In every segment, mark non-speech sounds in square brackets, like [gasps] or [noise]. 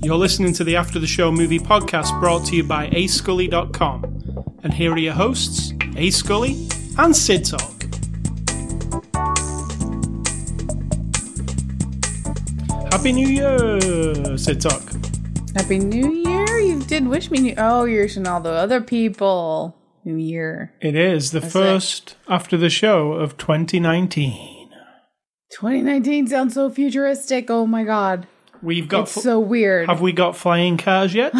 You're listening to the After the Show movie podcast brought to you by ascully.com. And here are your hosts, A Scully and Sid Talk. Happy New Year, Sid Talk. Happy New Year! You did wish me New. Oh, you're wishing all the other people New Year. It is the That's first after the show of 2019. 2019 sounds so futuristic. Oh my god, We've got. it's so weird. have we got flying cars yet?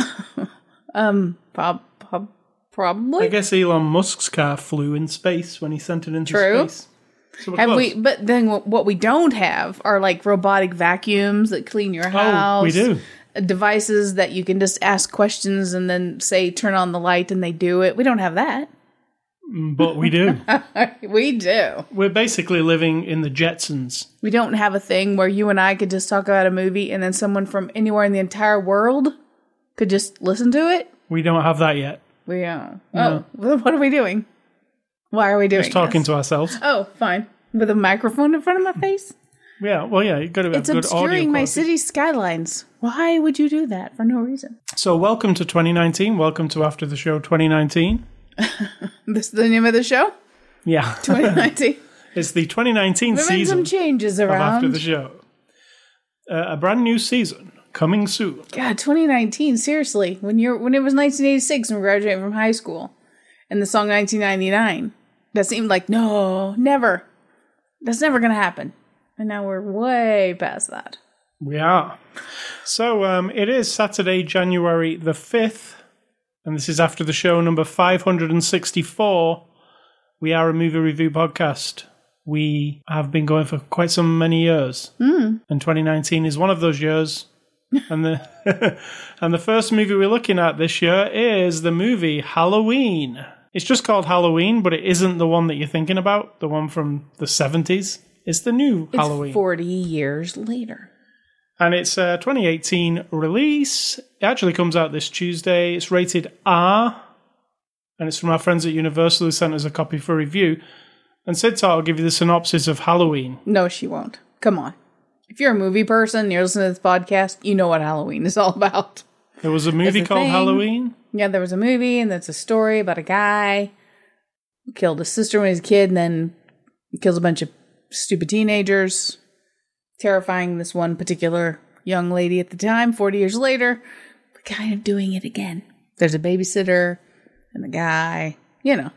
[laughs] um, prob- prob- probably. I guess Elon Musk's car flew in space when he sent it into True. space. So have close. we? But then what what we don't have are like robotic vacuums that clean your house. Oh, we do. Devices that you can just ask questions and then say turn on the light and they do it. We don't have that. But we do. [laughs] we do. We're basically living in the Jetsons. We don't have a thing where you and I could just talk about a movie and then someone from anywhere in the entire world could just listen to it. We don't have that yet. We uh, oh, [laughs] what are we doing? Why are we doing? Just talking this? to ourselves. Oh, fine. With a microphone in front of my face. Yeah, well, yeah, you've got to have It's good audio obscuring my quality. city skylines. Why would you do that for no reason? So, welcome to 2019. Welcome to After the Show 2019. [laughs] This is the name of the show. Yeah, [laughs] 2019. [laughs] it's the 2019 There have season some changes of After the Show. Uh, a brand new season coming soon. God, 2019. Seriously, when you're when it was 1986 and we graduated from high school, and the song 1999, that seemed like no, never. That's never gonna happen. And now we're way past that. We are. So, um, it is Saturday, January the 5th, and this is After the Show number 564. We are a movie review podcast. We have been going for quite some many years, mm. and 2019 is one of those years. [laughs] and the [laughs] and the first movie we're looking at this year is the movie Halloween. It's just called Halloween, but it isn't the one that you're thinking about, the one from the 70s. It's the new It's Halloween. 40 years later. and it's a 2018 release. It actually comes out this Tuesday. It's rated R, and it's from our friends at Universal who sent us a copy for review. And Sid will give you the synopsis of Halloween. No, she won't. Come on. If you're a movie person, you're listening to this podcast, you know what Halloween is all [laughs] about. There was a movie called thing. Halloween. Yeah, there was a movie, and that's a story about a guy who killed his sister when he was a kid, and then kills a bunch of stupid teenagers, terrifying this one particular young lady at the time. 40 years later, we're kind of doing it again. There's a babysitter and a guy, you know.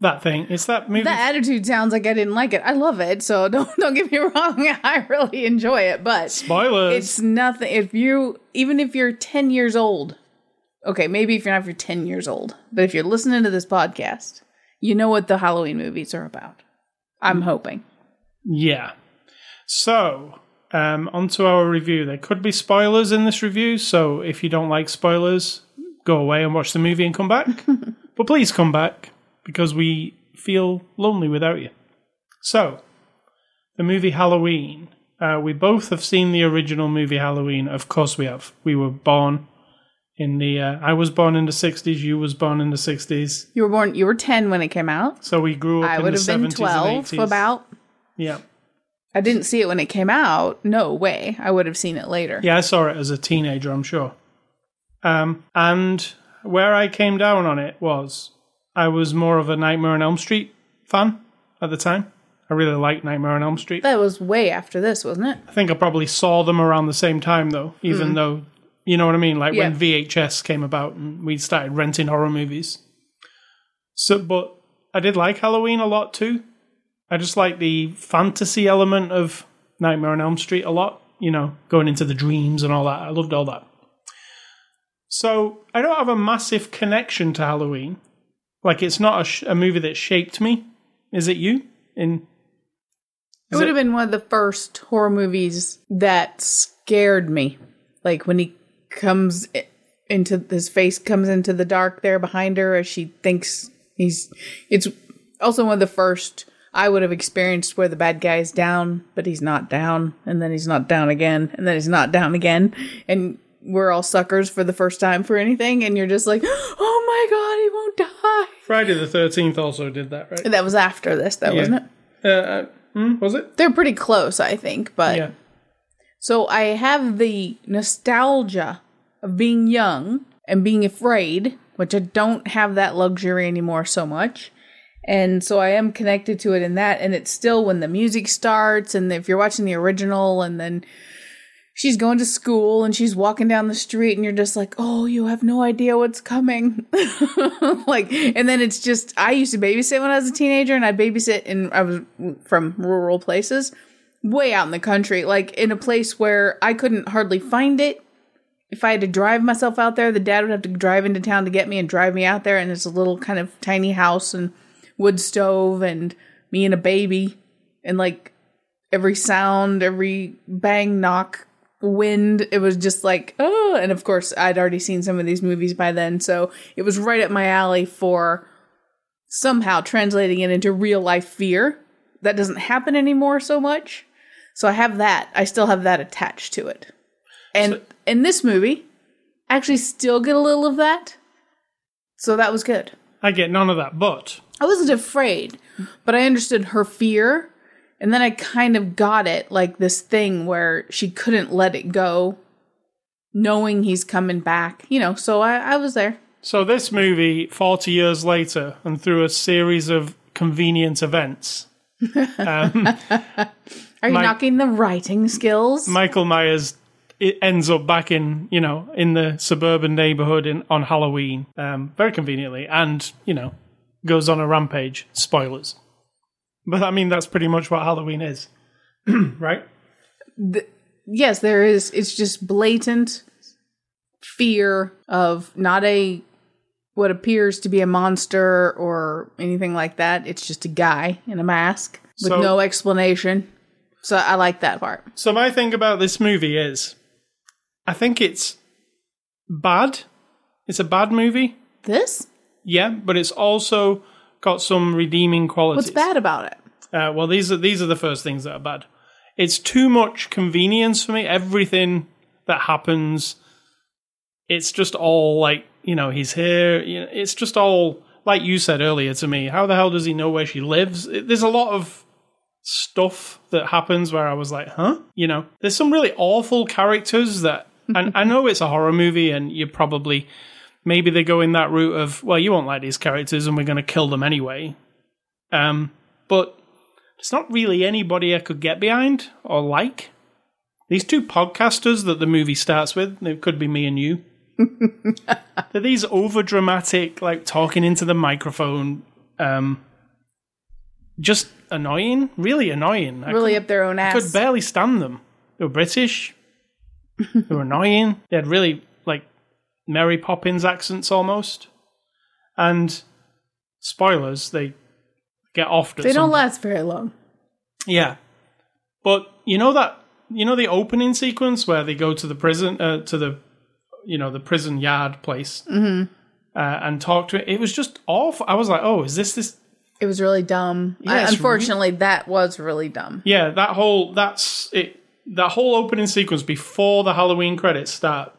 That thing. It's that movie. That attitude sounds like I didn't like it. I love it, so [laughs] don't don't get me wrong. [laughs] I really enjoy it, but Spoilers. it's nothing. If you even if you're ten years old, okay, maybe if you're not if you're ten years old, but if you're listening to this podcast, you know what the Halloween movies are about. I'm hoping. Yeah. So, um, onto our review. There could be spoilers in this review, so if you don't like spoilers, go away and watch the movie and come back. [laughs] but please come back because we feel lonely without you. So, the movie Halloween. Uh, we both have seen the original movie Halloween. Of course, we have. We were born in the. Uh, I was born in the '60s. You was born in the '60s. You were born. You were ten when it came out. So we grew up I in would have been 70s and twelve. 80s. About. Yeah. I didn't see it when it came out. No way. I would have seen it later. Yeah, I saw it as a teenager, I'm sure. Um, and where I came down on it was I was more of a Nightmare on Elm Street fan at the time. I really liked Nightmare on Elm Street. That was way after this, wasn't it? I think I probably saw them around the same time, though, even though, you know what I mean? Like when. VHS came about and we started renting horror movies. So, but I did like Halloween a lot too. I just like the fantasy element of Nightmare on Elm Street a lot, you know, going into the dreams and all that. I loved all that. So I don't have a massive connection to Halloween. Like it's not a, sh- a movie that shaped me. Is it you? In It would have been one of the first horror movies that scared me. Like when he comes into his face comes into the dark there behind her as she thinks he's it's also one of the first I would have experienced where the bad guy's down, but he's not down, and then he's not down again, and then he's not down again, and we're all suckers for the first time for anything, and you're just like, [gasps] oh my god, he won't die. Friday the Thirteenth also did that, right? That was after this, though, Yeah. wasn't it? Uh, hmm, was it? They're pretty close, I think. But Yeah. so I have the nostalgia of being young and being afraid, which I don't have that luxury anymore so much. And so I am connected to it in that. And it's still when the music starts, and if you're watching the original, and then she's going to school and she's walking down the street, and you're just like, oh, you have no idea what's coming. [laughs] like, and then it's just, I used to babysit when I was a teenager, and I'd babysit in, I was from rural places, way out in the country, like in a place where I couldn't hardly find it if I had to drive myself out there, the dad would have to drive into town to get me and drive me out there. And it's a little kind of tiny house and wood stove and me and a baby and like every sound, every bang, knock, wind. It was just like, oh, and of course I'd already seen some of these movies by then. So it was right up my alley for somehow translating it into real life fear. That doesn't happen anymore so much. So I have that. I still have that attached to it. And in this movie, I actually still get a little of that. So that was good. I get none of that, but I wasn't afraid, but I understood her fear. And then I kind of got it like this thing where she couldn't let it go, knowing he's coming back. You know, so I, I was there. so this movie, forty years later, and through a series of convenient events, [laughs] Are you My- knocking the writing skills? Michael Myers it ends up back in you know in the suburban neighborhood in on Halloween, um, very conveniently, and you know goes on a rampage. Spoilers, but I mean that's pretty much what Halloween is, [clears throat] right? yes, there is. It's just blatant fear of not a what appears to be a monster or anything like that. It's just a guy in a mask with So- no explanation. So I like that part. So my thing about this movie is, I think it's bad. It's a bad movie, This? Yeah, but it's also got some redeeming qualities. What's bad about it? Uh, well, these are these are the first things that are bad. It's too much convenience for me. Everything that happens, it's just all like you know he's here. You know, it's just all like you said earlier to me. How the hell does he know where she lives? It- there's a lot of stuff that happens where I was like, huh? You know, there's some really awful characters that, and [laughs] I know it's a horror movie, and you probably maybe they go in that route of, well, you won't like these characters, and we're going to kill them anyway. Um, but it's not really anybody I could get behind or like. These two podcasters that the movie starts with, it could be me and you. [laughs] They're these over dramatic, like talking into the microphone, um, just annoying, really annoying. I Really couldn't- up their own I could barely stand them. They were British. [laughs] they were annoying. They had really Mary Poppins accents almost. And spoilers, they get off. they don't last very long. Yeah, but you know that you know the opening sequence where they go to the prison uh, to the you know the prison yard place uh, and talk to it. It was just awful. I was like, oh, is this this? It was really dumb. Yeah, I- unfortunately, that was really dumb. Yeah, that whole that's it. That whole opening sequence before the Halloween credits start.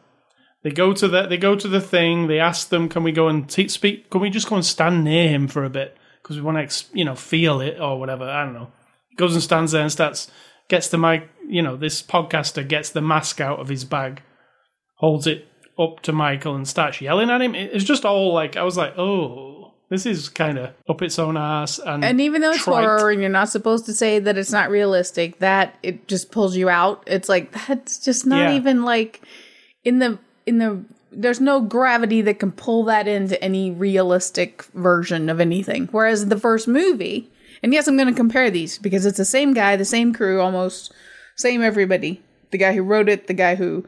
They go to the they go to the thing. They ask them, "Can we go and t- speak? Can we just go and stand near him for a bit because we want to, ex- you know, feel it or whatever." I don't know. He goes and stands there and starts gets the mic. You know, this podcaster gets the mask out of his bag, holds it up to Michael and starts yelling at him. It's just all like I was like, "Oh, this is kind of up its own ass." And And even though it's trite. horror and you're not supposed to say that it's not realistic, that it just pulls you out. It's like that's just not Yeah. even like in the in the there's no gravity that can pull that into any realistic version of anything. Whereas the first movie, and yes, I'm going to compare these because it's the same guy, the same crew, almost same everybody. The guy who wrote it, the guy who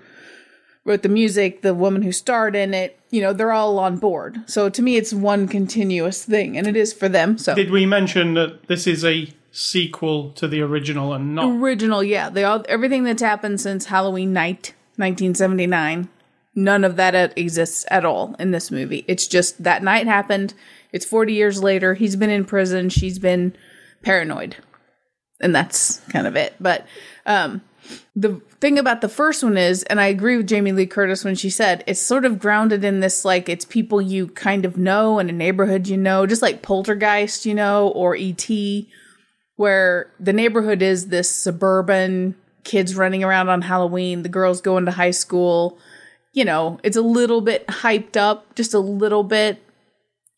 wrote the music, the woman who starred in it, you know, they're all on board. So to me, it's one continuous thing, and it is for them. So Did we mention that this is a sequel to the original and not? original, yeah. They all everything that's happened since Halloween night, 1979. None of that exists at all in this movie. It's just that night happened. It's 40 years later. He's been in prison. She's been paranoid, and that's kind of it. But um, the thing about the first one is, and I agree with Jamie Lee Curtis when she said it's sort of grounded in this like it's people you kind of know in a neighborhood you know, just like Poltergeist, you know, or E.T., where the neighborhood is this suburban kids running around on Halloween, the girls going to high school. You know, it's a little bit hyped up, just a little bit,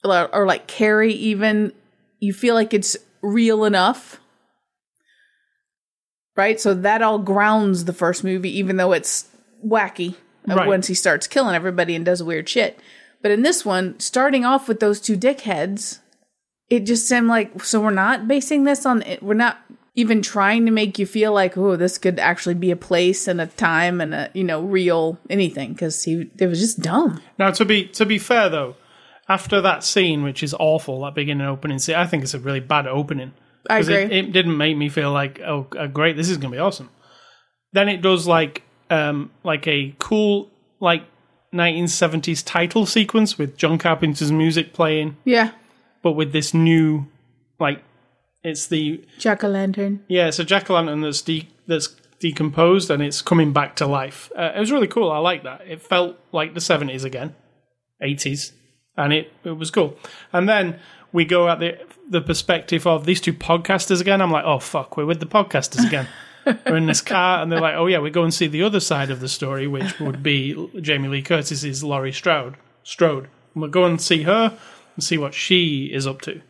or, or like Carrie, even. You feel like it's real enough right? So that all grounds the first movie, even though it's wacky uh, Right. once he starts killing everybody and does weird shit. But in this one, starting off with those two dickheads, it just seemed like so we're not basing this on it. We're not even trying to make you feel like oh this could actually be a place and a time and a you know real anything because he it was just dumb. Now, to be to be fair though, after that scene, which is awful, that beginning opening scene, I think it's a really bad opening. I agree. It, it didn't make me feel like, oh, uh, great, this is gonna be awesome. Then it does like, um, like a cool like 1970s title sequence with John Carpenter's music playing, yeah, but with this new, like, it's the Jack o' lantern. yeah, it's a jack o' lantern that's de- that's decomposed and it's coming back to life. Uh, it was really cool. I like that. It felt like the seventies again, eighties, and it it was cool. And then we go at the the perspective of these two podcasters again. I'm like, oh fuck, we're with the podcasters again. [laughs] we're in this car, and they're like, oh yeah, we go and see the other side of the story, which would be Jamie Lee Curtis's Laurie Strode. Strode. And we'll go and see her and see what she is up to.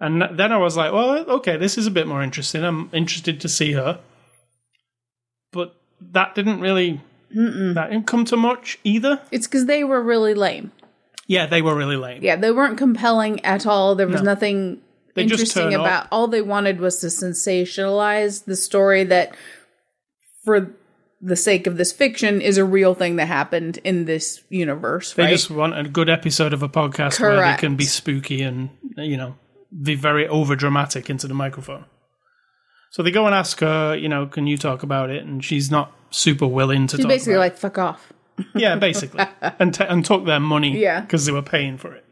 And then I was like, well, okay, this is a bit more interesting. I'm interested to see her. But that didn't really, that didn't come to much either. It's because they were really lame. Yeah, they were really lame. Yeah, they weren't compelling at all. There was No. nothing They interesting turn up. about. All they wanted was to sensationalize the story that, for the sake of this fiction, is a real thing that happened in this universe. They right? just want a good episode of a podcast where they can be spooky and, you know, be very over dramatic into the microphone. So they go and ask her, you know, can you talk about it? And she's not super willing to She's talk basically like, "Fuck off." [laughs] Yeah, basically. and, t- and took their money Yeah. because they were paying for it.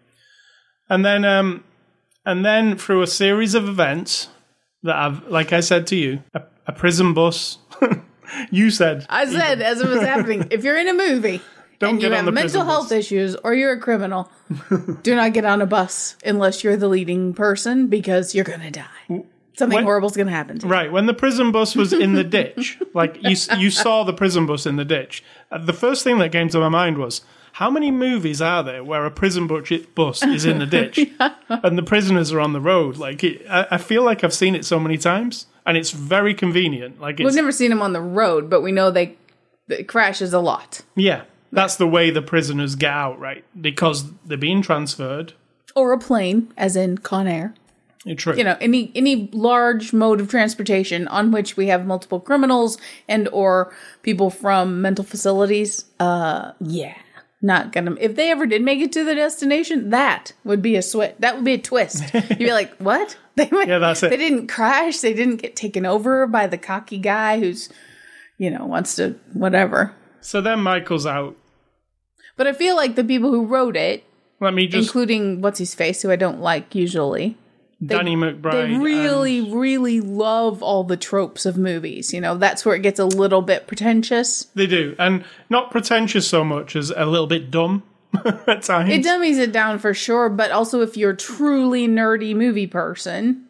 And then, um, and then through a series of events that I've, like I said to you, a, a prison bus. [laughs] you said I said as it was happening, if you're in a movie Don't and you on have the mental health bus. issues or you're a criminal, [laughs] do not get on a bus unless you're the leading person because you're gonna die. Something When- horrible's gonna happen to you. Right, when the prison bus was in the ditch, [laughs] like you, you saw the prison bus in the ditch, uh, the first thing that came to my mind was how many movies are there where a prison bus is in the ditch [laughs] and the prisoners are on the road? Like, it, I, I feel like I've seen it so many times, and it's very convenient. Like, We've never seen them on the road, but we know they it crashes a lot. yeah, that's the way the prisoners get out, right? Because they're being transferred. Or a plane, as in Con Air. True. You know, any any large mode of transportation on which we have multiple criminals and or people from mental facilities. Uh yeah. Not gonna if they ever did make it to the destination, that would be a switch. That would be a twist. You'd be like, [laughs] what? [laughs] They went, Yeah, that's it. They didn't crash. They didn't get taken over by the cocky guy who's, you know, wants to whatever. so then Michael's out. But I feel like the people who wrote it, Let me just including what's his face, who I don't like usually, Danny McBride. they and- really, really love all the tropes of movies. You know, that's where it gets a little bit pretentious. They do, and not pretentious so much as a little bit dumb [laughs] at times. It dummies it down for sure, but also if you're a truly nerdy movie person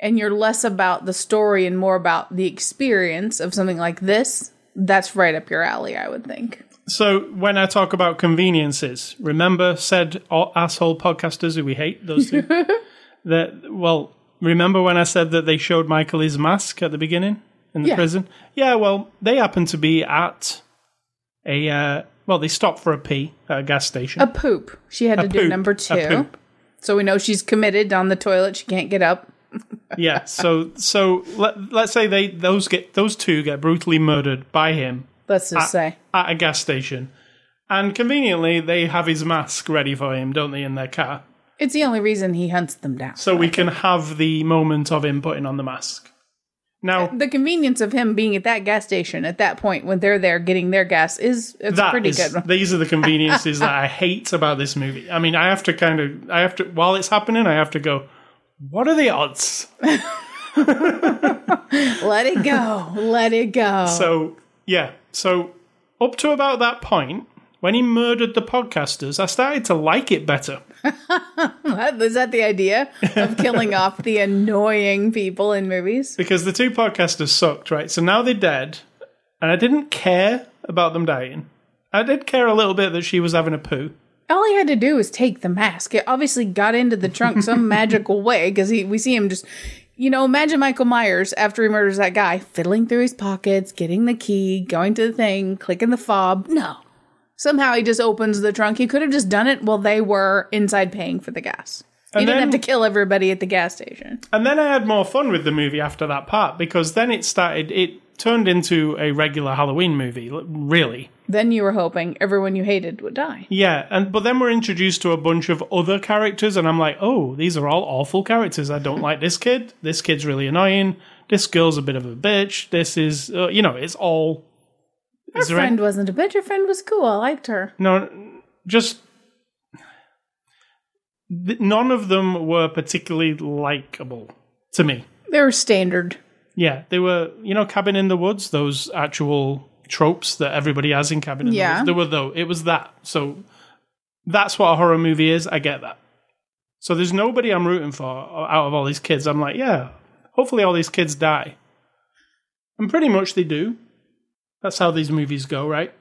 and you're less about the story and more about the experience of something like this, that's right up your alley, I would think. So when I talk about conveniences, remember said asshole podcasters who we hate those two. [laughs] that well, remember when I said that they showed Michael his mask at the beginning in the Yeah. prison? Yeah, well, they happen to be at a uh, well, they stopped for a pee at a gas station. A poop. She had to do poop, number a two. So we know she's committed on the toilet. She can't get up. yeah. So so let let's say they those get those two get brutally murdered by him Let's just say. at a gas station. And conveniently, they have his mask ready for him, don't they, in their car? It's the only reason he hunts them down. So we can have the moment of him putting on the mask. Now, the convenience of him being at that gas station at that point when they're there getting their gas is it's pretty is, good. one. [laughs] these are the conveniences that I hate about this movie. I mean, I have to kind of, I have to, while it's happening, I have to go, what are the odds? [laughs] Let it go. Let it go. So yeah, so up to about that point, when he murdered the podcasters, I started to like it better. [laughs] Was that the idea of killing off the annoying people in movies? because the two podcasters sucked, right? So now they're dead, and I didn't care about them dying. I did care a little bit that she was having a poo. All he had to do was take the mask. It obviously got into the trunk some [laughs] magical way because we see him just, you know, imagine Michael Myers after he murders that guy, fiddling through his pockets, getting the key, going to the thing, clicking the fob. No. Somehow he just opens the trunk. He could have just done it while they were inside paying for the gas. He And didn't then- have to kill everybody at the gas station. And then I had more fun with the movie after that part because then it started, it turned into a regular Halloween movie, really. Then you were hoping everyone you hated would die. Yeah, and but then we're introduced to a bunch of other characters, and I'm like, oh, these are all awful characters. I don't like this kid. This kid's really annoying. This girl's a bit of a bitch. This is, uh, you know, it's all. Her there any- friend wasn't a bitch. Her friend was cool. I liked her. No, just th- none of them were particularly likable to me. They were standard. Yeah, they were, you know, Cabin in the Woods, those actual tropes that everybody has in Cabin in Yeah. the Woods. There were though, it was that. So that's what a horror movie is. I get that. So there's nobody I'm rooting for out of all these kids. I'm like, yeah, hopefully all these kids die. And pretty much they do. That's how these movies go, right?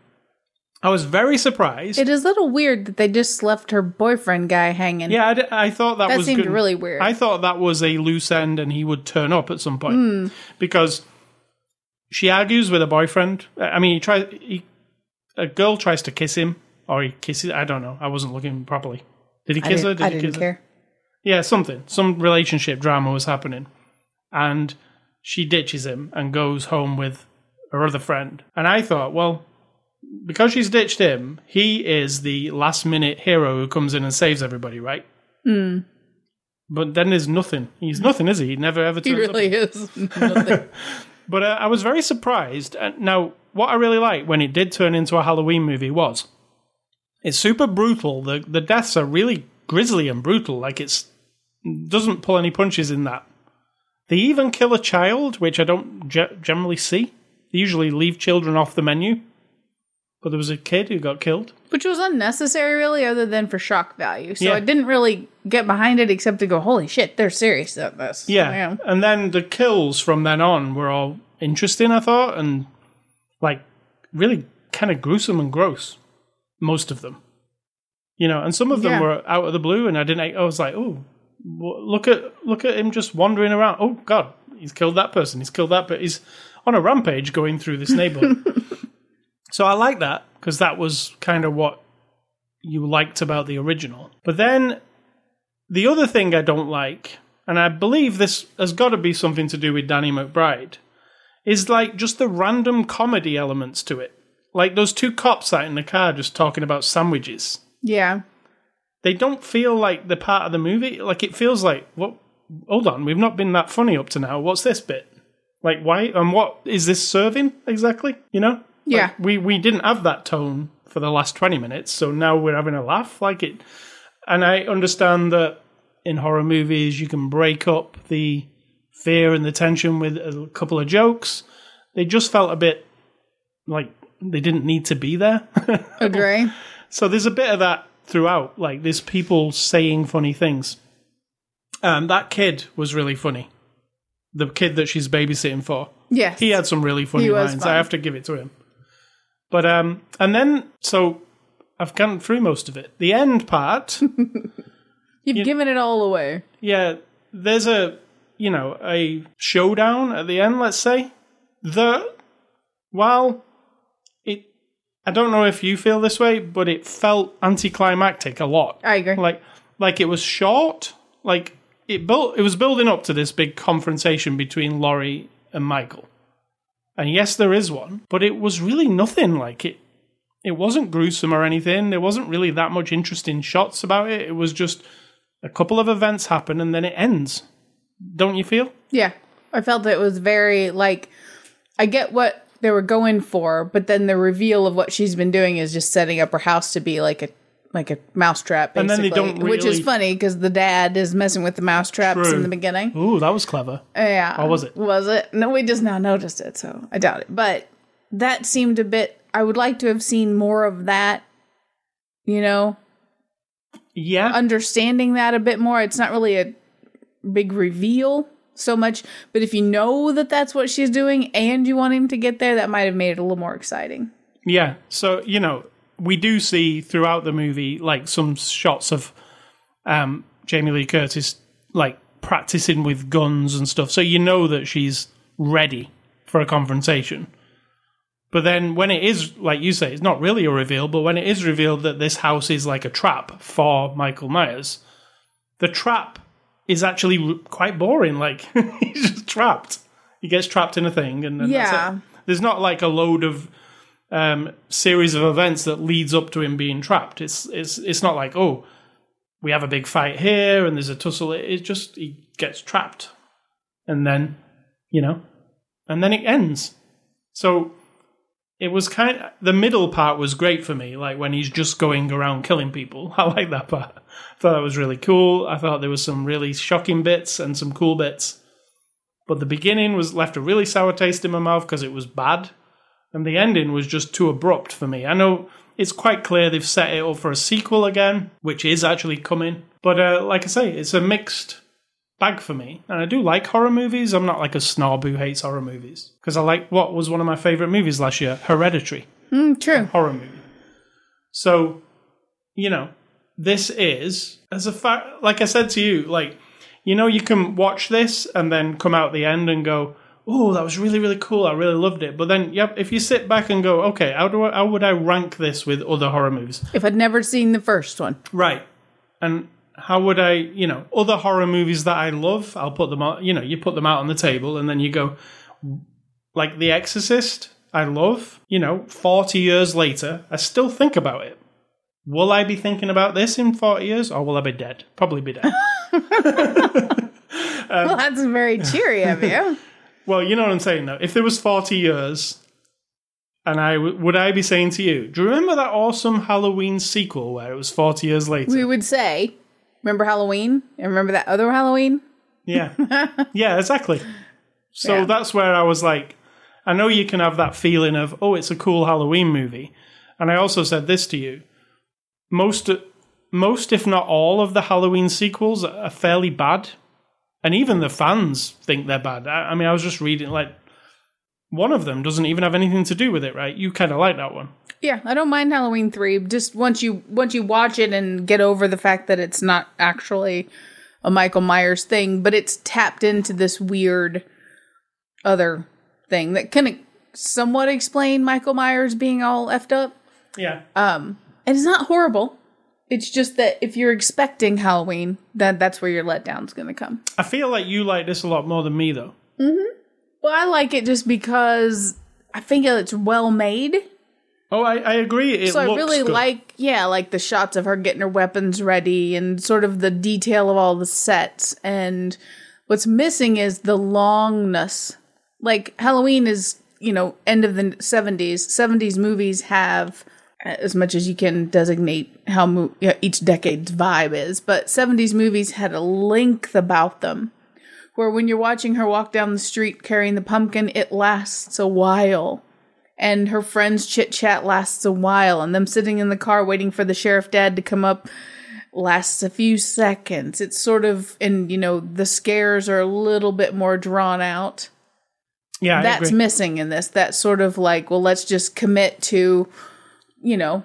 I was very surprised. It is a little weird that they just left her boyfriend guy hanging. Yeah, I, d- I thought that, That was seemed good. really weird. I thought that was a loose end, and he would turn up at some point Hmm. because she argues with a boyfriend. I mean, he tries. He, a girl tries to kiss him, or he kisses. I don't know. I wasn't looking properly. Did he kiss her? didn't, I he didn't kiss her? care. Yeah, something. Some relationship drama was happening, and she ditches him and goes home with her other friend. And I thought, well, because she's ditched him, he is the last minute hero who comes in and saves everybody, right? Hmm. But then there's nothing. He's nothing, is he? He never ever He turns up. really is. nothing. [laughs] But uh, I was very surprised. Now, what I really liked when it did turn into a Halloween movie was it's super brutal. The the deaths are really grisly and brutal. Like it's doesn't pull any punches in that. They even kill a child, which I don't ge- generally see. They usually leave children off the menu. But there was a kid who got killed. Which was unnecessary, really, other than for shock value. So Yeah. I didn't really get behind it except to go, holy shit, they're serious about this. Yeah. And then the kills from then on were all interesting, I thought, and like really kind of gruesome and gross. Most of them. You know, and some of them Yeah. were out of the blue, and I didn't. I was like, oh, look at look at him just wandering around. Oh God, he's killed that person. He's killed that, but he's on a rampage going through this neighborhood. [laughs] so I like that because that was kind of what you liked about the original. But then the other thing I don't like, and I believe this has got to be something to do with Danny McBride, is like just the random comedy elements to it. Like those two cops out in the car just talking about sandwiches. Yeah. They don't feel like they're part of the movie. Like it feels like, what? Hold on, we've not been that funny up to now. What's this bit? Like why? And what is this serving exactly? You know? Like, Yeah. we we didn't have that tone for the last twenty minutes, so now we're having a laugh. Like it, and I understand that in horror movies you can break up the fear and the tension with a couple of jokes. They just felt a bit like they didn't need to be there. [laughs] Agree. so there's a bit of that throughout. Like there's people saying funny things. Um, that kid was really funny. The kid that she's babysitting for. yes. He had some really funny lines. fun. I have to give it to him. But um, and then so I've gone through most of it. The end part, [laughs] You've given it all away. yeah. There's a you know a showdown at the end. Let's say the while it, I don't know if you feel this way, but it felt anticlimactic a lot. I agree. like like it was short like it built it was building up to this big confrontation between Laurie and Michael and yes there is one but it was really nothing like it it wasn't gruesome or anything. There wasn't really that much interesting shots about it. It was just a couple of events happen and then it ends. Don't you feel? Yeah. I felt it was very like I get what they were going for, but then the reveal of what she's been doing is just setting up her house to be like a like a mousetrap, And basically. then they don't Which is funny because the dad is messing with the mousetraps True. in the beginning. Ooh, that was clever. Yeah. Or was it? Was it? No, we just now noticed it, so I doubt it. But that seemed a bit. I would like to have seen more of that. You know, Yeah. understanding that a bit more. It's not really a big reveal so much, but if you know that that's what she's doing and you want him to get there, that might have made it a little more exciting. Yeah. So, you know, we do see throughout the movie like some shots of um, Jamie Lee Curtis like practicing with guns and stuff. So you know that she's ready for a confrontation. But then when it is, like you say, it's not really a reveal, but when it is revealed that this house is like a trap for Michael Myers, the trap is actually quite boring. [laughs] Like, he's just trapped. He gets trapped in a thing, and then that's Yeah. it. There's not like a load of um, series of events that leads up to him being trapped. It's it's it's not like oh, we have a big fight here and there's a tussle. It, it just he gets trapped, and then you know, and then it ends. So it was kind of the middle part was great for me. Like when he's just going around killing people. [laughs] I like that part. I thought that was really cool. I thought there was some really shocking bits and some cool bits. But the beginning was left a really sour taste in my mouth because it was bad and the ending was just too abrupt for me. I know it's quite clear they've set it up for a sequel again, which is actually coming. But uh, like I say, it's a mixed bag for me. And I do like horror movies. I'm not like a snob who hates horror movies because I like what was one of my favorite movies last year, Hereditary Mm, true. horror movie. So, you know, this is as a fact. Like I said to you, like you know, you can watch this and then come out the end and go, "Oh, that was really really cool. I really loved it." But then, yep, if you sit back and go, "Okay, how do I, how would I rank this with other horror movies?" If I'd never seen the first one, Right, and how would I, you know, other horror movies that I love, I'll put them out, you know, you put them out on the table and then you go, like The Exorcist, I love, you know, 40 years later, I still think about it. Will I be thinking about this in 40 years or will I be dead? Probably be dead. [laughs] [laughs] well, that's very cheery of you. Well, you know what I'm saying though. If there was 40 years, and I w- would I be saying to you, do you remember that awesome Halloween sequel where it was 40 years later? we would say, "Remember Halloween? And remember that other Halloween?" Yeah. [laughs] yeah, exactly. So Yeah. that's where I was like, I know you can have that feeling of, oh, it's a cool Halloween movie. And I also said this to you. Most most if not all of the Halloween sequels are fairly bad. And even the fans think they're bad. I, I mean, I was just reading like one of them doesn't even have anything to do with it, right? You kind of like that one. Yeah, I don't mind Halloween three. Just once you once you watch it and get over the fact that it's not actually a Michael Myers thing, but it's tapped into this weird other thing that can somewhat explain Michael Myers being all effed up. Yeah. Um, and it's not horrible. It's just that if you're expecting Halloween, then that's where your letdown's going to come. I feel like you like this a lot more than me though. Mm-hmm. Well, I like it just because I think it's well made. Oh, I, I agree. It So I really good. like, yeah, like the shots of her getting her weapons ready and sort of the detail of all the sets. And what's missing is the longness. Like Halloween is, you know, end of the 70s. 70s movies have, as much as you can designate how mo- each decade's vibe is, but 70s movies had a length about them. Where when you're watching her walk down the street carrying the pumpkin, it lasts a while and her friends chit chat lasts a while, and them sitting in the car waiting for the sheriff dad to come up lasts a few seconds. It's sort of, and you know, the scares are a little bit more drawn out. yeah, I That's agree. missing in this. That sort of like, well, let's just commit to, you know,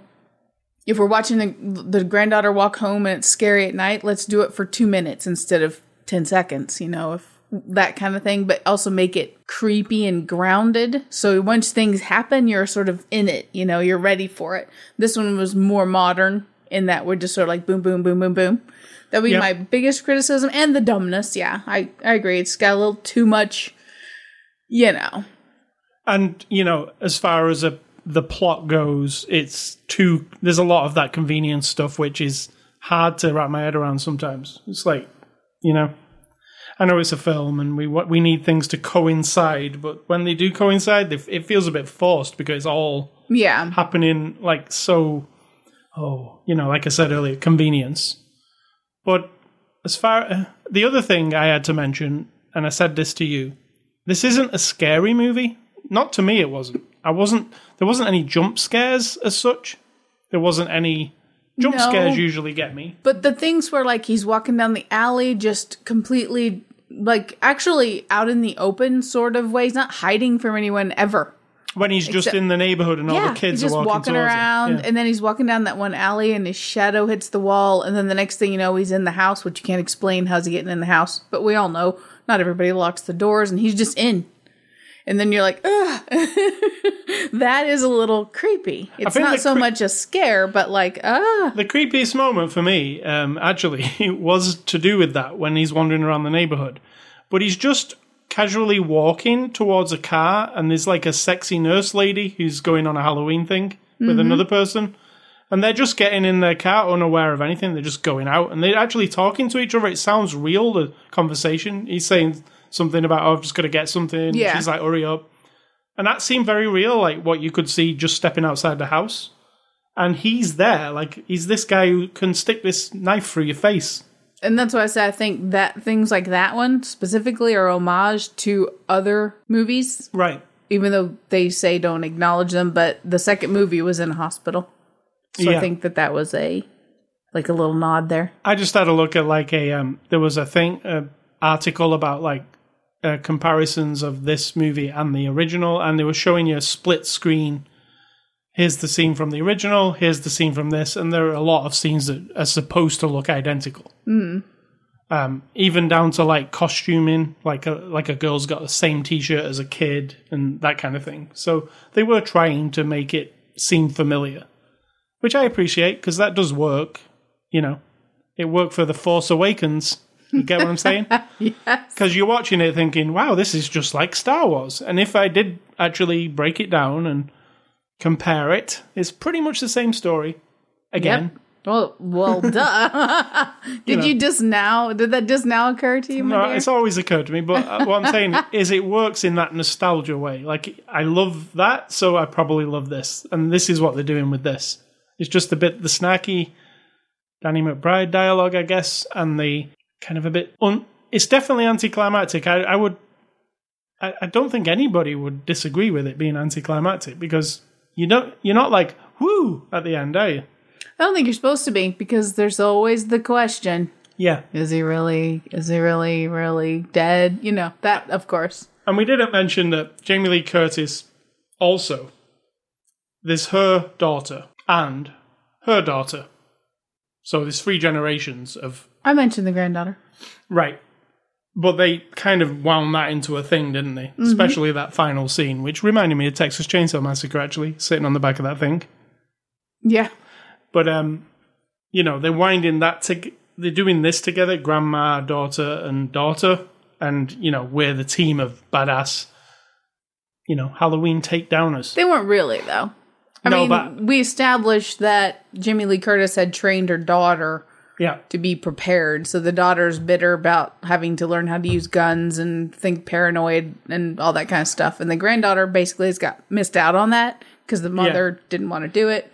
if we're watching the, the granddaughter walk home and it's scary at night, let's do it for two minutes instead of 10 seconds, you know, if that kind of thing, but also make it creepy and grounded. So once things happen, you're sort of in it, you know, you're ready for it. This one was more modern in that we're just sort of like boom, boom, boom, boom, boom. That would be Yeah. my biggest criticism and the dumbness. Yeah, I, I agree. It's got a little too much, you know. And you know, as far as a, the plot goes, it's too. There's a lot of that convenience stuff, which is hard to wrap my head around. Sometimes it's like, you know, I know it's a film, and we we need things to coincide, but when they do coincide, they, it feels a bit forced because it's all Yeah. happening like so oh, you know, like I said earlier, convenience. But as far uh, the other thing I had to mention, and I said this to you, this isn't a scary movie. Not to me, it wasn't. I wasn't. There wasn't any jump scares as such. There wasn't any jump No. scares. Usually get me. But the things where like he's walking down the alley just completely like actually out in the open sort of way. He's not hiding from anyone ever. When he's just Except- in the neighborhood and all yeah, the kids he's just are walking, walking around Yeah. and then he's walking down that one alley and his shadow hits the wall and then the next thing you know he's in the house, which you can't explain how's he getting in the house. But we all know not everybody locks the doors and he's just in. And then you're like, ugh. [laughs] that is a little creepy. It's not so cre- much a scare, but like, ah. The creepiest moment for me, um, actually, [laughs] was to do with that when he's wandering around the neighborhood. But he's just casually walking towards a car, and there's like a sexy nurse lady who's going on a Halloween thing with another person. And they're just getting in their car unaware of anything. They're just going out and they're actually talking to each other. It sounds real, the conversation. He's saying something about, oh, I've just got to get something. Yeah. She's like, hurry up. And that seemed very real, like what you could see just stepping outside the house and he's there. Like he's this guy who can stick this knife through your face. And that's why I say I think that things like that one specifically are homage to other movies, Right. even though they say don't acknowledge them. But the second movie was in a hospital, so Yeah. I think that that was a like a little nod there. I just had a look at like a um. There was a thing, a article about like uh, comparisons of this movie and the original, and they were showing you a split screen. Here's the scene from the original. Here's the scene from this, and there are a lot of scenes that are supposed to look identical. Um, even down to like costuming, like a like a girl's got the same T-shirt as a kid, and that kind of thing. So they were trying to make it seem familiar, which I appreciate because that does work. You know, it worked for the Force Awakens. You get what I'm saying? [laughs] Yes. Because you're watching it thinking, "Wow, this is just like Star Wars." And if I did actually break it down and compare it, it's pretty much the same story. Again, Yep. Well, well, [laughs] duh. did know. you just now? Did that just now occur to you, No, dear? it's always occurred to me, but uh, what I'm saying [laughs] is it works in that nostalgia way. Like, I love that, so I probably love this. And this is what they're doing with this. It's just a bit the snacky Danny McBride dialogue, I guess, and the kind of a bit. Un- it's definitely anticlimactic. I, I would. I, I don't think anybody would disagree with it being anticlimactic because you don't. You're not like whoo at the end, are you? I don't think you're supposed to be because there's always the question: Yeah. Is he really? Is he really, really dead? You know that, of course. And we didn't mention that Jamie Lee Curtis also, there's her daughter and her daughter. So there's three generations of. I mentioned the granddaughter. Right. But they kind of wound that into a thing, didn't they? Especially that final scene, which reminded me of Texas Chainsaw Massacre, actually, sitting on the back of that thing. Yeah, But, um, you know, they're winding that to. They're doing this together, grandma, daughter, and daughter. And, you know, we're the team of badass, you know, Halloween takedowners. they weren't really though. I No, mean, but- we established that Jamie Lee Curtis had trained her daughter Yeah. to be prepared. So the daughter's bitter about having to learn how to use guns and think paranoid and all that kind of stuff. And the granddaughter basically has got missed out on that because the mother didn't want to do it.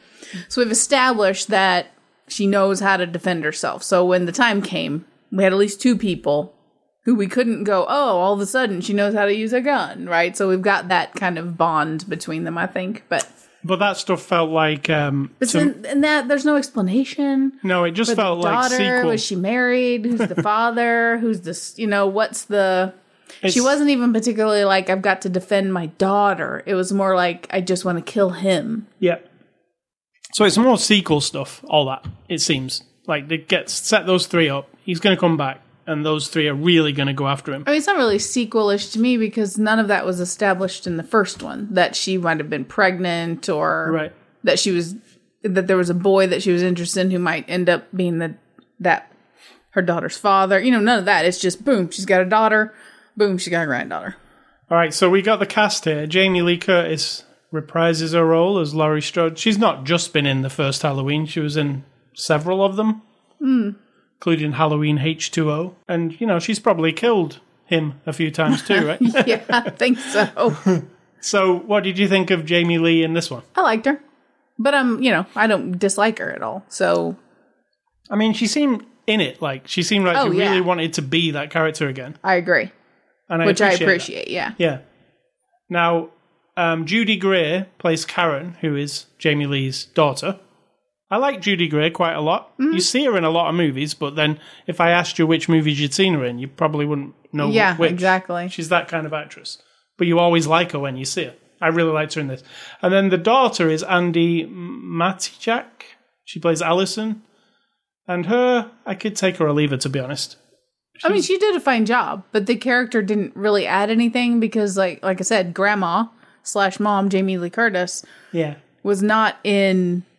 So we've established that she knows how to defend herself. So when the time came, we had at least two people who we couldn't go, oh, all of a sudden she knows how to use a gun, right? So we've got that kind of bond between them, I think. But But that stuff felt like um but to- in, that there's no explanation. No, it just felt like daughter sequel. was she married? Who's the [laughs] father? Who's this you know what's the she wasn't even particularly like i've got to defend my daughter. It was more like i just want to kill him. Yeah. So it's more sequel stuff, all that, it seems. Like they get set those three up, he's gonna come back, and those three are really gonna go after him. i mean it's not really sequelish to me because none of that was established in the first one that she might have been pregnant or Right. that she was that there was a boy that she was interested in who might end up being the that her daughter's father you know none of that it's just boom she's got a daughter boom she got a granddaughter Alright, so we got the cast here. Jamie Lee Curtis reprises her role as Laurie Strode. She's not just been in the first Halloween, she was in several of them. Hmm. Including Halloween H2O. And, you know, she's probably killed him a few times too, right? [laughs] yeah i think so [laughs] so what did you think of Jamie Lee in this one? I liked her. But um, you know, I don't dislike her at all. So I mean, she seemed in it. Like she seemed like Oh, she yeah. really wanted to be that character again, I agree, and I which I appreciate that. Yeah. Yeah. Now, um, Judy Greer plays Karen, who is Jamie Lee's daughter. I like Judy Greer quite a lot. Mm-hmm. You see her in a lot of movies, but then if I asked you which movies you'd seen her in, you probably wouldn't know Yeah, which. exactly. She's that kind of actress. But you always like her when you see her. I really liked her in this. And then the daughter is Andi Matichak. She plays Alison. And her, I could take her or leave her, to be honest. I mean, she did a fine job, but the character didn't really add anything because, like, like I said, Grandma slash Mom Jamie Lee Curtis Yeah. was not in Left her out.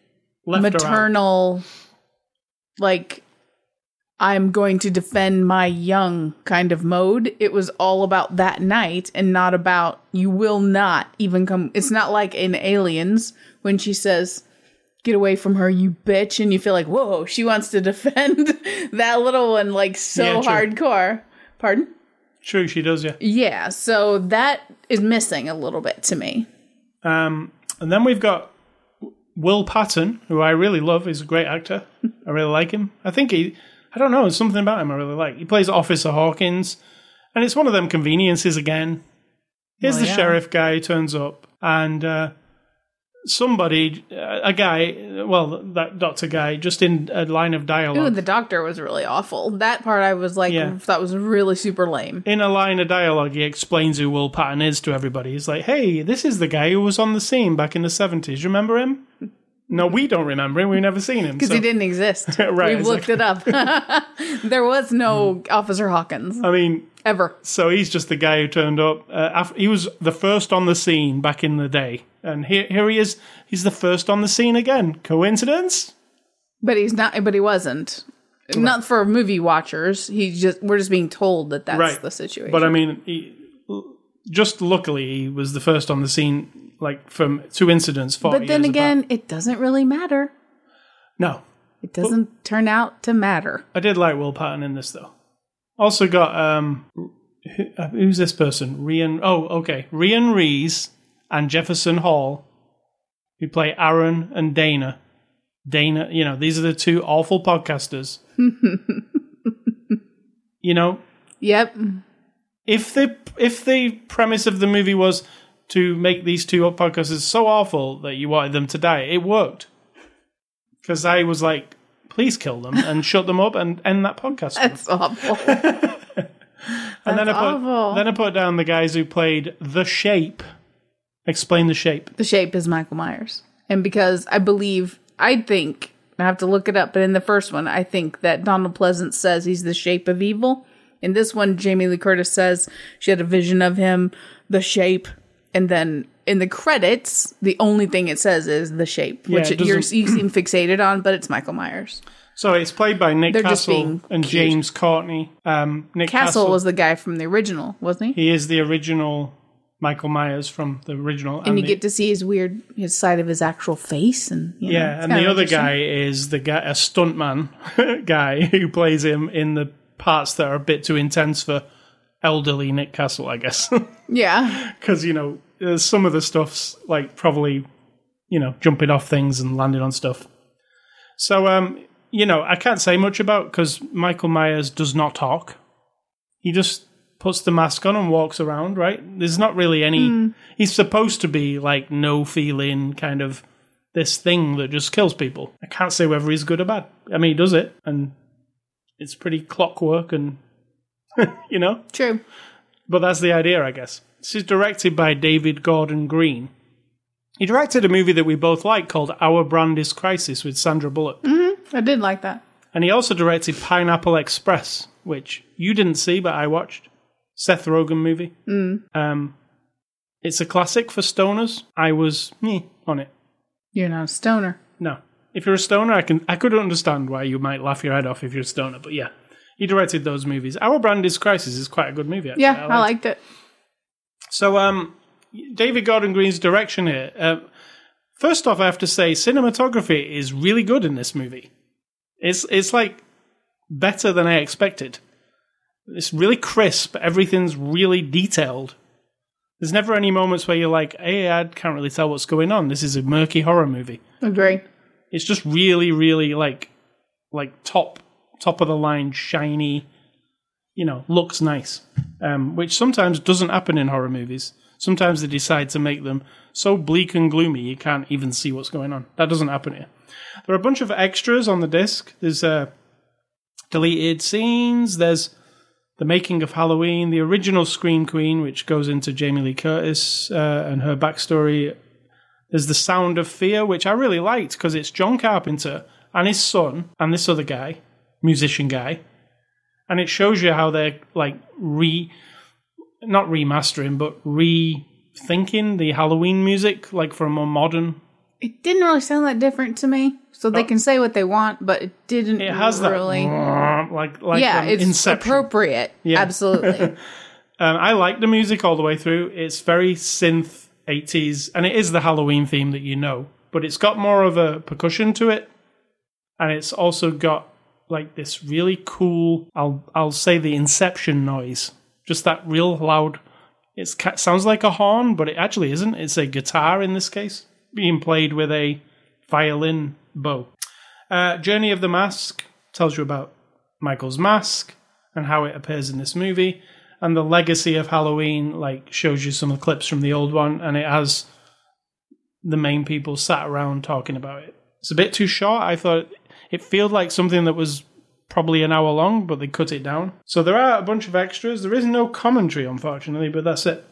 Maternal, like, I'm going to defend my young kind of mode. It was all about that night and not about you will not even come. It's not like in Aliens when she says, Get away from her, you bitch. And you feel like, whoa, she wants to [laughs] defend that little one like so Yeah, hardcore. Pardon? True, she does, yeah. Yeah, so that is missing a little bit to me. Um, and then we've got Will Patton, who I really love. He's a great actor. [laughs] I really like him. I think he, I don't know, there's something about him I really like. He plays Officer Hawkins, and it's one of them conveniences again. Here's Well, the yeah. sheriff guy who turns up, and uh, somebody, uh, a guy, well, that doctor guy, just in a line of Ooh, dialogue. the doctor was really awful. That part I was like, Yeah. that was really super lame. in a line of dialogue, he explains who Will Patton is to everybody. He's like, "Hey, this is the guy who was on the scene back in the '70s. Remember him?" No, we don't remember him. We've never seen him. Because so- he [laughs] didn't exist. Right, We've looked it up. [laughs] there was no Officer Hawkins I mean, ever. so he's just the guy who turned up. Uh, af he was the first on the scene back in the day, and here, here he is. He's the first on the scene again. Coincidence? But he's not, but he wasn't. Not for movie watchers. He just, we're just being told that that's Right. the situation. But I mean, he, just luckily, he was the first on the scene. Like from two incidents. But then again, apart. it doesn't really matter. no, It doesn't turn out to matter. I did like Will Patton in this though. Also got um, who, uh, who's this person? Rhian. Oh, okay, Rhian Rees and Jefferson Hall, who play Aaron and Dana. Dana, you know, these are the two awful podcasters. [laughs] you know, Yep. if the if the premise of the movie was to make these two podcasters so awful that you wanted them to die, it worked. Because I was like, please kill them and shut them up and end that podcast. [laughs] That's awful. [laughs] and then I That's put awful. then I put down the guys who played the Shape. Explain the Shape. the shape is Michael Myers. And because I believe, I think, I have to look it up, but in the first one, I think that Donald Pleasence says he's the shape of evil. In this one, Jamie Lee Curtis says she had a vision of him, the shape. And then in the credits, the only thing it says is the shape, Yeah, which you're, you seem [clears throat] fixated on, but it's Michael Myers. So it's played by Nick They're Castle and cute. James Courtney. Um, Nick Castle, Castle, was the guy from the original, wasn't he? he is the original Michael Myers from the original. and you the- get to see his weird his side of his actual face, and you know, Yeah, and the other guy is the guy, a stuntman [laughs] guy who plays him in the parts that are a bit too intense for elderly Nick Castle, I guess. [laughs] yeah, Because, you know, uh, some of the stuff's like probably, you know, jumping off things and landing on stuff. So, um, you know, I can't say much about because Michael Myers does not talk. He just puts the mask on and walks around, right? There's not really any. He's supposed to be like no feeling kind of this thing that just kills people. I can't say whether he's good or bad. I mean, he does it, and it's pretty clockwork, and [laughs] you know. true. But that's the idea, I guess. This is directed by David Gordon Green. He directed a movie that we both like called Our Brand is Crisis with Sandra Bullock. I did like that. And he also directed Pineapple Express, which you didn't see, but I watched. Seth Rogen movie. Um, it's a classic for stoners. I was meh on it. You're not a stoner. No. If you're a stoner, I can I could understand why you might laugh your head off if you're a stoner, but yeah. He directed those movies. Our Brand is Crisis is quite a good movie, actually. Yeah, I liked it. liked it. So, um, David Gordon Green's direction here. Uh, first off, I have to say, cinematography is really good in this movie. It's it's like better than I expected. It's really crisp. Everything's really detailed. There's never any moments where you're like, "Hey, I can't really tell what's going on. This is a murky horror movie." Agree. It's just really, really like like top top of the line, shiny. You know, looks nice, um, which sometimes doesn't happen in horror movies. Sometimes they decide to make them so bleak and gloomy you can't even see what's going on. That doesn't happen here. There are a bunch of extras on the disc. There's uh, deleted scenes. There's the making of Halloween, the original Scream Queen, which goes into Jamie Lee Curtis uh, and her backstory. There's the Sound of Fear, which I really liked because it's John Carpenter and his son and this other guy, musician guy, and it shows you how they're like re, not remastering, but rethinking the Halloween music, like for a more modern. It didn't really sound that different to me. So they Oh. can say what they want, but it didn't It has that really. [laughs] like like yeah, it's Inception. appropriate. Yeah. Absolutely. [laughs] Um, I like the music all the way through. It's very synth 80s, and it is the Halloween theme that you know, but it's got more of a percussion to it, and it's also got like this really cool. I'll I'll say the Inception noise, just that real loud. It sounds like a horn, but it actually isn't. It's a guitar in this case, being played with a violin bow. Uh, Journey of the Mask tells you about Michael's mask and how it appears in this movie and the legacy of Halloween like shows you some clips from the old one, and it has the main people sat around talking about it. It's a bit too short. I thought it felt like something that was probably an hour long, but they cut it down. So there are a bunch of extras. There is no commentary, unfortunately, but that's it.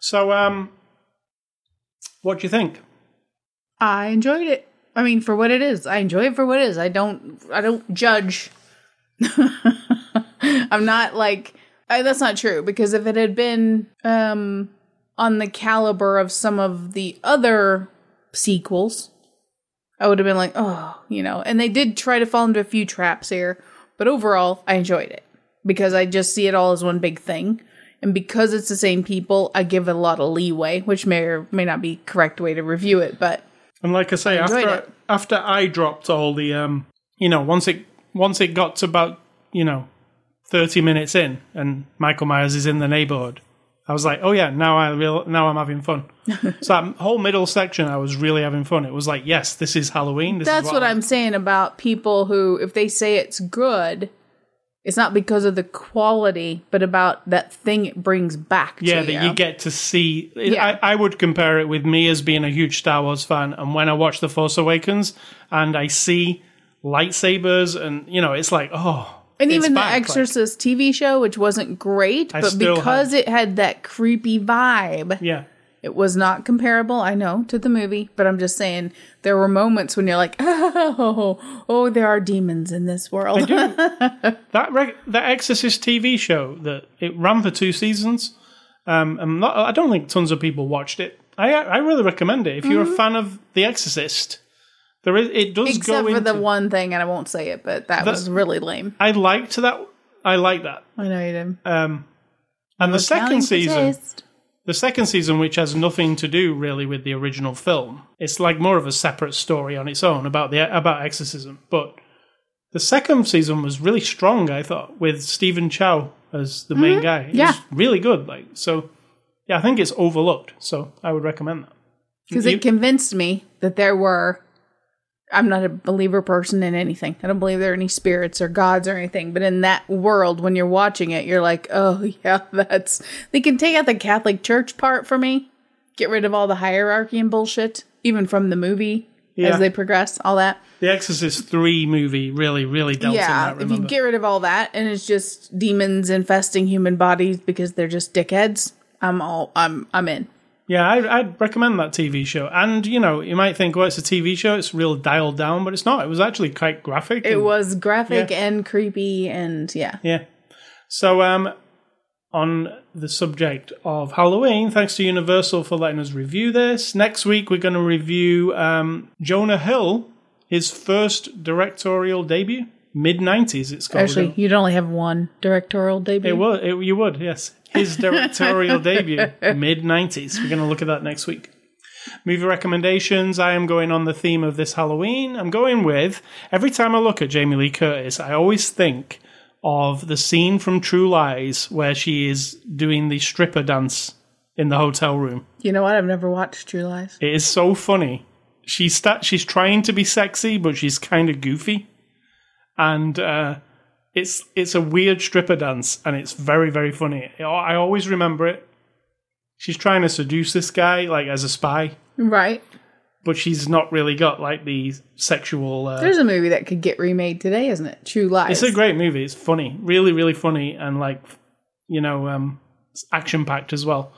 So, um, what do you think? I enjoyed it. I mean, for what it is, I enjoy it for what it is. I don't. I don't judge. [laughs] I'm not like I, that's not true because if it had been um on the caliber of some of the other sequels, I would have been like, oh, you know. And they did try to fall into a few traps here, but overall, I enjoyed it because I just see it all as one big thing. And because it's the same people, I give it a lot of leeway, which may or may not be correct way to review it, but And like I say, enjoyed after it. after I dropped all the um, you know, once it once it got to about you know thirty minutes in, and Michael Myers is in the neighborhood, I was like, oh yeah, now I real now I'm having fun. [laughs] so that whole middle section, I was really having fun. It was like, yes, this is Halloween. This That's is what I- I'm saying about people who, if they say it's good, it's not because of the quality, but about that thing it brings back Yeah, that you. you get to see. Yeah. I, I would compare it with me as being a huge Star Wars fan, and when I watch The Force Awakens and I see lightsabers, and you know, it's like, oh, and it's even the like- Exorcist TV show, which wasn't great, I but because it had that creepy vibe, yeah, it was not comparable, I know, to the movie. But I'm just saying, there were moments when you're like, [laughs] oh, oh, there are demons in this world. [laughs] that reg- that Exorcist TV show that it ran for two seasons. Um, not, I don't think tons of people watched it. I I really recommend it if you're a fan of The Exorcist. There is it does Mm-hmm. Except go for into. the one thing, and I won't say it, but that was really lame. I liked that. I like that. I know you did. Um, and the second season, possessed. the second season, which has nothing to do really with the original film, it's like more of a separate story on its own about the about exorcism. But the second season was really strong, I thought, with Stephen Chow as the main guy. It Mm-hmm. Yeah. was really good. Like so, yeah, I think it's overlooked. So I would recommend that. because it convinced me that there were i'm not a believer person in anything i don't believe there are any spirits or gods or anything but in that world when you're watching it you're like oh [laughs] yeah that's they can take out the catholic church part for me get rid of all the hierarchy and bullshit even from the movie Yeah. as they progress all that The Exorcist three movie really, really dealt in yeah that. if you get rid of all that and it's just demons infesting human bodies because they're just dickheads i'm all i'm i'm in Yeah, I, I'd recommend that TV show. And you know, you might think, well, it's a TV show; it's real dialed down, but it's not. It was actually quite graphic. it and- was graphic Yeah. and creepy and yeah Yeah. So, um, on the subject of Halloween, thanks to Universal for letting us review this. Next week, we're going to review um, Jonah Hill, his first directorial debut, mid '90s. It's called. Actually, you'd only have one directorial debut. it would. It, you would. Yes, his directorial debut, mid '90s. We're going to look at that next week. Movie recommendations. I am going on the theme of this Halloween. I'm going with every time I look at Jamie Lee Curtis, I always think of the scene from True Lies where she is doing the stripper dance in the hotel room. You know what? I've never watched True Lies. It is so funny. she's sta- she's trying to be sexy, but she's kind of goofy, and uh, it's it's a weird stripper dance, and it's very very funny. I always remember it. She's trying to seduce this guy like as a spy, Right. but she's not really got like the sexual. Uh, There's a movie that could get remade today, isn't it? True Lies. it's a great movie. It's funny, really really funny, and like you know, um, action packed as well.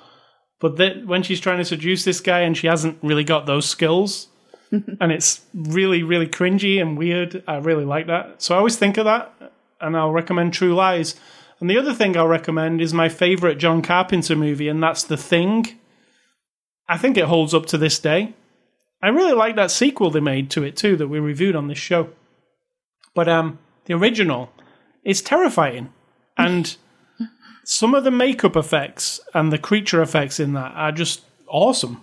But that when she's trying to seduce this guy and she hasn't really got those skills, [laughs] and it's really, really cringy and weird. I really like that. So I always think of that, and I'll recommend True Lies. And the other thing I'll recommend is my favorite John Carpenter movie, and that's The Thing. I think it holds up to this day. I really like that sequel they made to it too, that we reviewed on this show. But um, the original is terrifying, and some of the makeup effects and the creature effects in that are just awesome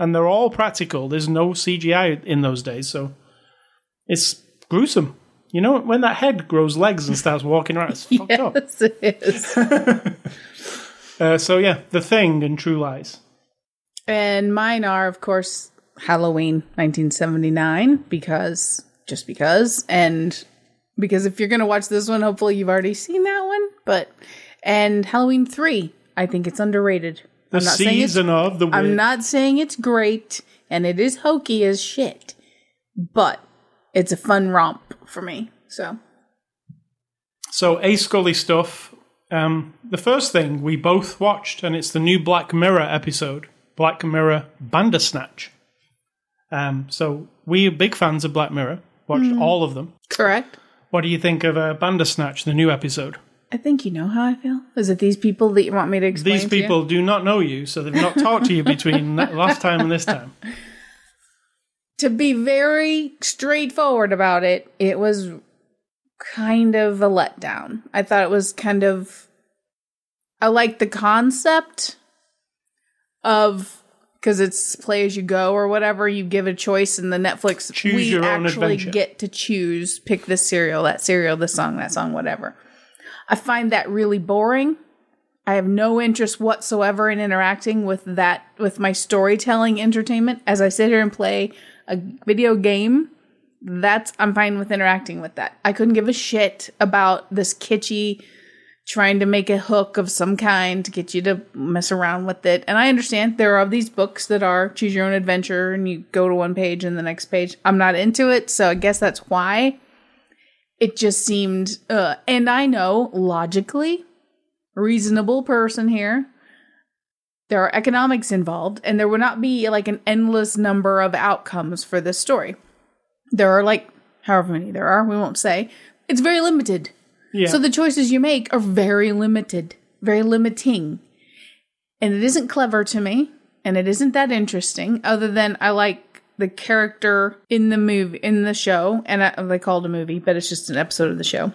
and they're all practical. There's no CGI in those days, so it's gruesome. You know, when that head grows legs and starts walking around, it's [laughs] fucked up. Yes, it is. [laughs] Uh, so yeah, The Thing and True Lies. and mine are, of course, Halloween 1979, because just because. And because if you're going to watch this one, hopefully you've already seen that one. But, and Halloween 3, I think it's underrated. The I'm not saying season of the witch. I'm not saying it's great and it is hokey as shit, but it's a fun romp for me. So So A Scully stuff. Um, the first thing we both watched, and it's the new Black Mirror episode, Black Mirror Bandersnatch. Um, so we are big fans of Black Mirror. Watched Mm-hmm. all of them. correct. What do you think of uh, Bandersnatch, the new episode? I think you know how I feel. Is it these people that you want me to explain? These people do not know you, so they've not talked to you between last time and this time. [laughs] to be very straightforward about it, it was kind of a letdown. I thought it was kind of. I like the concept of because it's play as you go or whatever. You give a choice, and the Netflix Choose we actually get to choose, pick this cereal, that cereal, this song, that song, whatever. I find that really boring. I have no interest whatsoever in interacting with that with my storytelling entertainment. As I sit here and play a video game, that's I'm fine with interacting with that. I couldn't give a shit about this kitschy trying to make a hook of some kind to get you to mess around with it. And I understand there are these books that are choose your own adventure and you go to one page and the next page. I'm not into it, so I guess that's why it just seemed uh and I know logically reasonable person here. There are economics involved, and there would not be like an endless number of outcomes for this story. There are like however many there are, we won't say. It's very limited. Yeah. So the choices you make are very limited, very limiting. And it isn't clever to me, and it isn't that interesting, other than I like the character in the movie, in the show, and I, they called a movie, but it's just an episode of the show.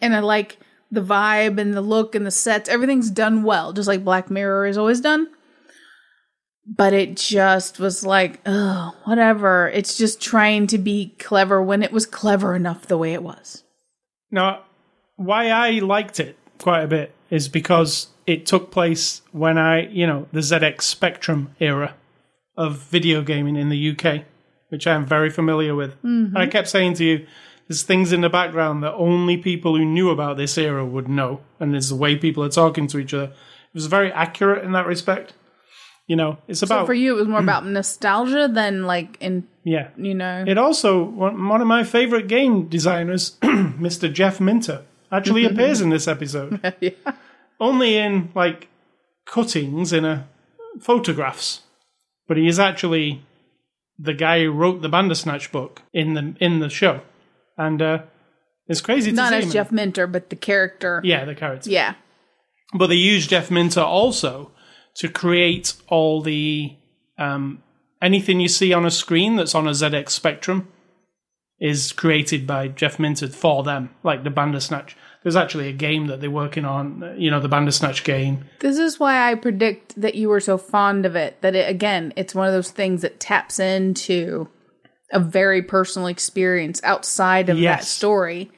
And I like the vibe and the look and the sets. Everything's done well, just like Black Mirror is always done. But it just was like, oh, whatever. It's just trying to be clever when it was clever enough the way it was. Now, why I liked it quite a bit is because it took place when I, you know, the ZX Spectrum era of video gaming in the UK, which I am very familiar with. And I mm-hmm. kept saying to you, there's things in the background that only people who knew about this era would know, and it's the way people are talking to each other. It was very accurate in that respect. You know, it's So about for you, it was more mm. about nostalgia than like in, yeah. you know. It also one, one of my favorite game designers, [clears throat] Mr. Jeff Minter, actually [laughs] appears in this episode. [laughs] yeah. Only in like cuttings in a photographs, but he is actually the guy who wrote the Bandersnatch book in the in the show, and uh, it's crazy to Not as. Jeff Minter, but the character. Yeah, the character. Yeah. But they use Jeff Minter also to create all the um, anything you see on a screen that's on a ZX Spectrum is created by Jeff Minter for them, like the Bandersnatch. There's actually a game that they're working on, you know, the Bandersnatch game. This is why I predict that you were so fond of it. That it, again, it's one of those things that taps into a very personal experience outside of that story.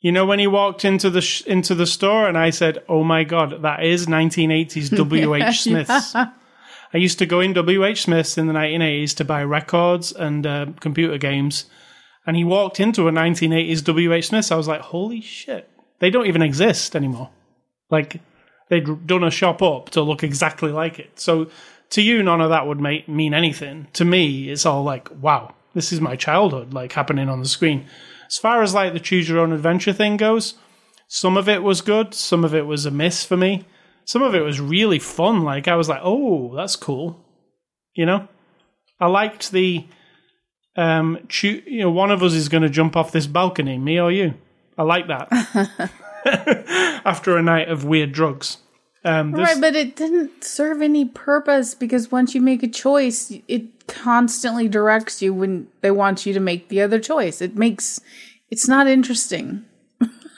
You know, when he walked into the sh- into the store, and I said, "Oh my god, that is 1980s [laughs] W. H. Smith's." I used to go in WH Smith's in the 1980s to buy records and uh, computer games, and he walked into a 1980s WH Smith's. I was like, holy shit, they don't even exist anymore. Like they'd done a shop up to look exactly like it. So to you, none of that would make, mean anything. To me, it's all like, wow, this is my childhood, like happening on the screen. As far as like the choose your own adventure thing goes, some of it was good, some of it was a miss for me. Some of it was really fun. Like I was like, oh, that's cool. You know, I liked the um, choo- you know, one of us is going to jump off this balcony, me or you. I like that. [laughs] [laughs] After a night of weird drugs. Um, this- Right, but it didn't serve any purpose because once you make a choice, it constantly directs you when they want you to make the other choice. It makes it's not interesting.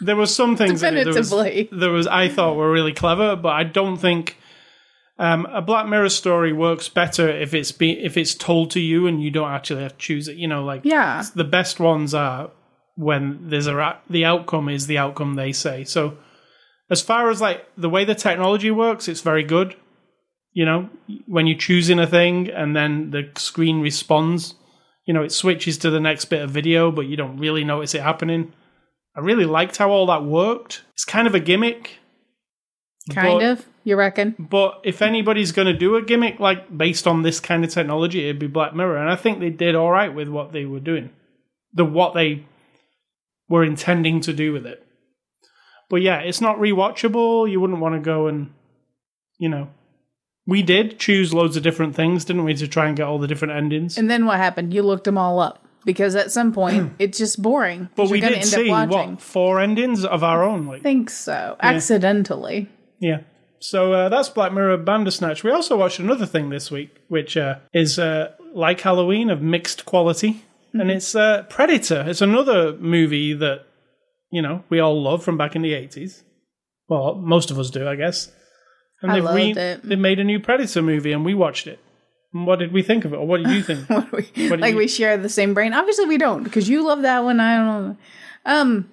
there was some things that was, Definitively. there was I thought were really clever, but I don't think um, a Black Mirror story works better if it's be, if it's told to you and you don't actually have to choose it. You know, like Yeah. the best ones are when there's a ra- the outcome is the outcome they say. So as far as like the way the technology works, it's very good. You know, when you're choosing a thing and then the screen responds, you know, it switches to the next bit of video, but you don't really notice it happening. I really liked how all that worked. It's kind of a gimmick, Kind But- of, you reckon? but if anybody's going to do a gimmick like based on this kind of technology, it'd be Black Mirror, and I think they did all right with what they were doing, the what they were intending to do with it. But yeah, it's not rewatchable. You wouldn't want to go and, you know, we did choose loads of different things, didn't we, to try and get all the different endings. And then what happened? You looked them all up because at some point [clears throat] it's just boring. but we did see what four endings of our own, like I think so. Accidentally. Yeah. So uh, that's Black Mirror Bandersnatch. We also watched another thing this week, which uh, is uh, like Halloween of mixed quality, and it's uh, Predator. It's another movie that you know we all love from back in the eighties. Well, most of us do, I guess. And I they've loved it. They made a new Predator movie, and we watched it. And what did we think of it, or what did you think? [laughs] What we, What like you- we share the same brain. Obviously we don't because you love that one. I don't know. Um,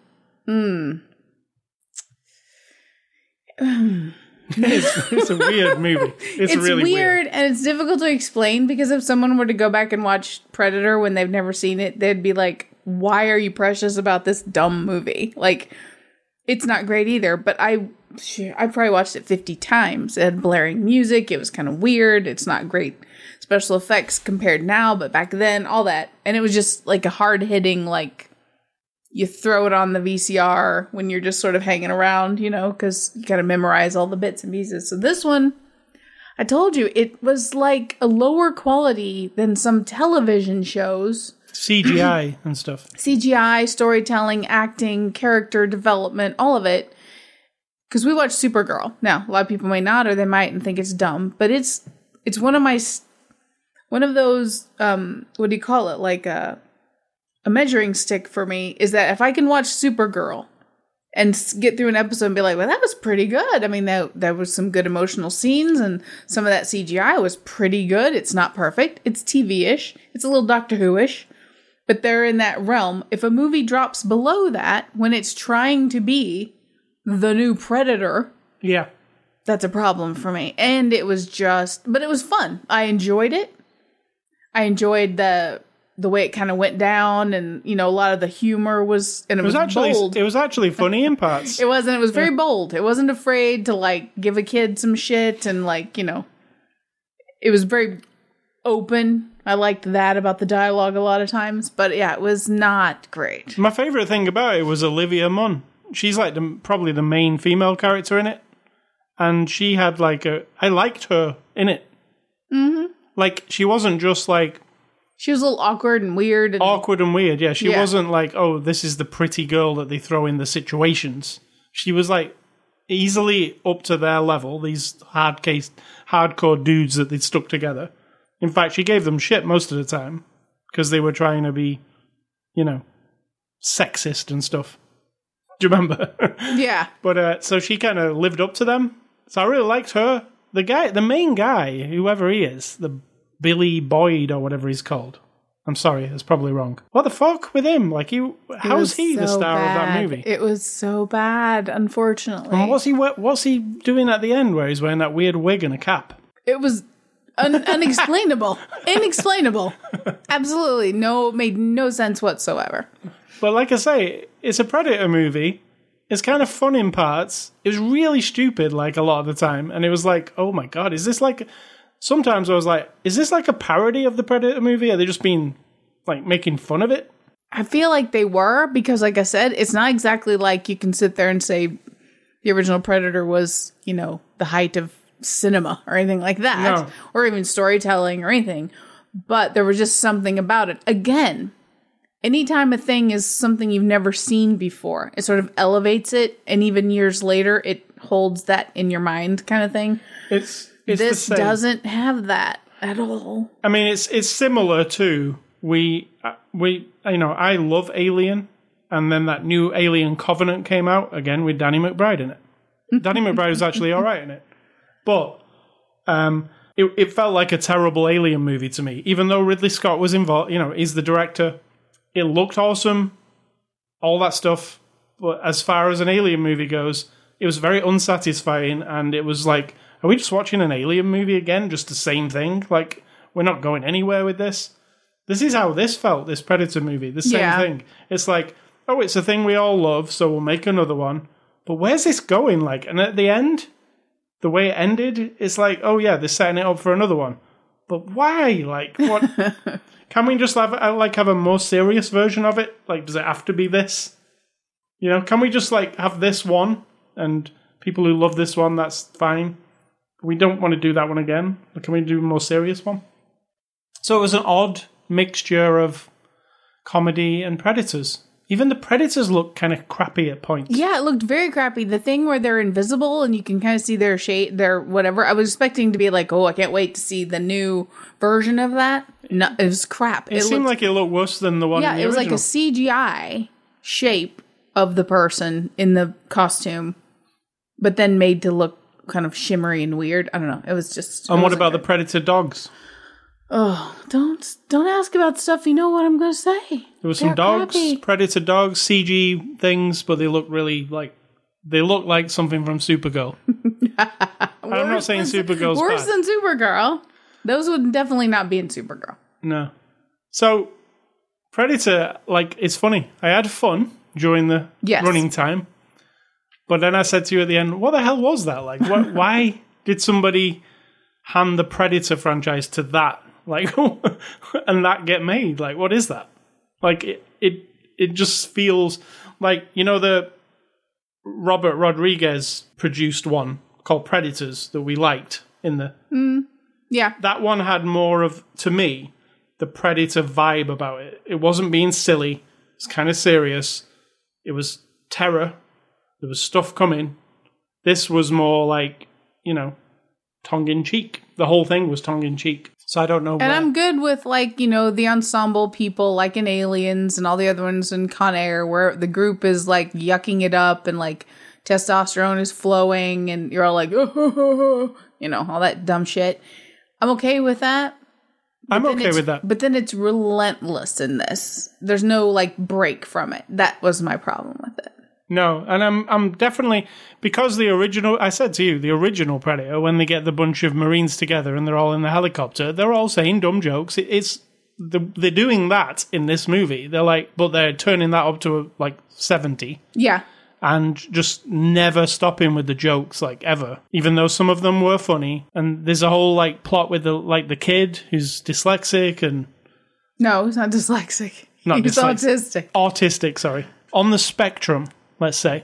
[laughs] it's, it's a weird movie. It's, it's really weird, and it's difficult to explain because if someone were to go back and watch Predator when they've never seen it, they'd be like, "Why are you precious about this dumb movie?" Like, it's not great either. But I, I probably watched it fifty times. It had blaring music. It was kind of weird. It's not great special effects compared now, but back then, all that, and it was just like a hard hitting like. You throw it on the VCR when you're just sort of hanging around, you know, because you got to memorize all the bits and pieces. So this one, I told you it was like a lower quality than some television shows. CGI [clears throat] and stuff. CGI, storytelling, acting, character development, all of it. Because we watch Supergirl. Now, a lot of people may not, or they might and think it's dumb, but it's it's one of my one of those um what do you call it like a a measuring stick for me is that if I can watch Supergirl and get through an episode and be like, well, that was pretty good. I mean, that there was some good emotional scenes and some of that CGI was pretty good. It's not perfect. It's TV-ish. It's a little Doctor Who-ish, but they're in that realm. If a movie drops below that when it's trying to be the new Predator, Yeah. that's a problem for me. And it was just, but it was fun. I enjoyed it. I enjoyed the the way it kind of went down, and you know, a lot of the humor was, and it, It was was, actually bold. it was actually funny in parts. [laughs] It wasn't. It was very bold. It wasn't afraid to like give a kid some shit and like you know. It was very open. I liked that about the dialogue a lot of times, but yeah, it was not great. My favorite thing about it was Olivia Munn. She's like the, probably the main female character in it, and she had like a. I liked her in it. Mm-hmm. Like she wasn't just like She was a little awkward and weird. And, awkward and weird. Yeah, she Yeah. wasn't like oh this is the pretty girl that they throw in the situations. She was like easily up to their level. These hard case hardcore dudes that they'd stuck together. In fact, she gave them shit most of the time because they were trying to be, you know, sexist and stuff. Do you remember? [laughs] yeah, But uh, so she kind of lived up to them. So I really liked her. The guy, the main guy, whoever he is, the Billy Boyd or whatever he's called. I'm sorry, that's probably wrong. What the fuck with him? Like, he, how's was he the so star of that movie? It was so bad, unfortunately. And what's he? What's he doing at the end where he's wearing that weird wig and a cap? it was Un- unexplainable. [laughs] Inexplainable. Absolutely. No, made no sense whatsoever. But like I say, it's a Predator movie. It's kind of fun in parts. It was really stupid, like a lot of the time. And it was like, oh my god, is this like. Sometimes I was like, is this like a parody of the Predator movie? Are they just being like making fun of it? I feel like they were because, like I said, it's not exactly like you can sit there and say the original Predator was, you know, the height of cinema or anything like that, No. or even storytelling or anything. But there was just something about it. Again, anytime a thing is something you've never seen before, it sort of elevates it, and even years later, it holds that in your mind, kind of thing. It's, it's the this doesn't have that at all. I mean, it's it's similar to we uh, we you know I love Alien, and then that new Alien Covenant came out again with Danny McBride in it. Danny [laughs] McBride was actually all right in it, but um, it it felt like a terrible Alien movie to me. Even though Ridley Scott was involved, you know, he's the director. It looked awesome, all that stuff. But as far as an Alien movie goes, it was very unsatisfying, and it was like, are we just watching an Alien movie again? Just the same thing? Like we're not going anywhere with this. This is how this felt. This Predator movie, the same Yeah. thing. It's like, oh, it's a thing we all love, so we'll make another one. But where's this going? Like, and at the end, the way it ended, it's like, oh yeah, they're setting it up for another one. But why? Like, what? [laughs] Can we just have uh, like have a more serious version of it? Like, does it have to be this? You know, can we just like have this one and people who love this one, that's fine. We don't want to do that one again. Can we do a more serious one? So it was an odd mixture of comedy and predators. Even the predators look kind of crappy at points. Yeah, it looked very crappy. The thing where they're invisible and you can kind of see their shape, their whatever. I was expecting to be like, oh, I can't wait to see the new version of that. No, it was crap. It, seemed looked- like it looked worse than the one. yeah, in the it was like a. CGI shape of the person in the costume, but then made to look kind of shimmery and weird. I don't know. It was just. And what about the predator dogs? Oh, don't don't ask about stuff you know what I'm going to say. There were some They're dogs, crappy. predator dogs, CG things, but they look really like they look like something from Supergirl. [laughs] I'm not saying Supergirl's worse bad. than Supergirl. Those would definitely not be in Supergirl. No. So, Predator, like, it's funny. I had fun during the Yes. running time, but then I said to you at the end, "What the hell was that? Like, [laughs] why did somebody hand the Predator franchise to that? [laughs] Like, and that get made? Like, what is that? Like, it it it just feels like you know the Robert Rodriguez produced one called Predators that we liked in the mm, Yeah. that one had more of to me the predator vibe about it. It wasn't being silly. It's kind of serious. It was terror. There was stuff coming. This was more like you know tongue-in-cheek. The whole thing was tongue-in-cheek so i don't know And where- I'm good with like, you know, the ensemble people like in Aliens and all the other ones in Con Air where the group is like yucking it up and like testosterone is flowing and you're all like, [laughs] you know, all that dumb shit. I'm okay with that. i'm okay with that But then it's relentless in this. There's no like break from it. That was my problem with it. No, and I'm I'm definitely because the original I said to you the original Predator when they get the bunch of Marines together and they're all in the helicopter they're all saying dumb jokes. It, it's the, they're doing that in this movie. They're like, but they're turning that up to like seventy Yeah. and just never stopping with the jokes like ever. Even though some of them were funny, and there's a whole like plot with the like the kid who's dyslexic and No, he's not dyslexic. Not he's dyslexic. autistic. autistic. Sorry, on the spectrum. Let's say.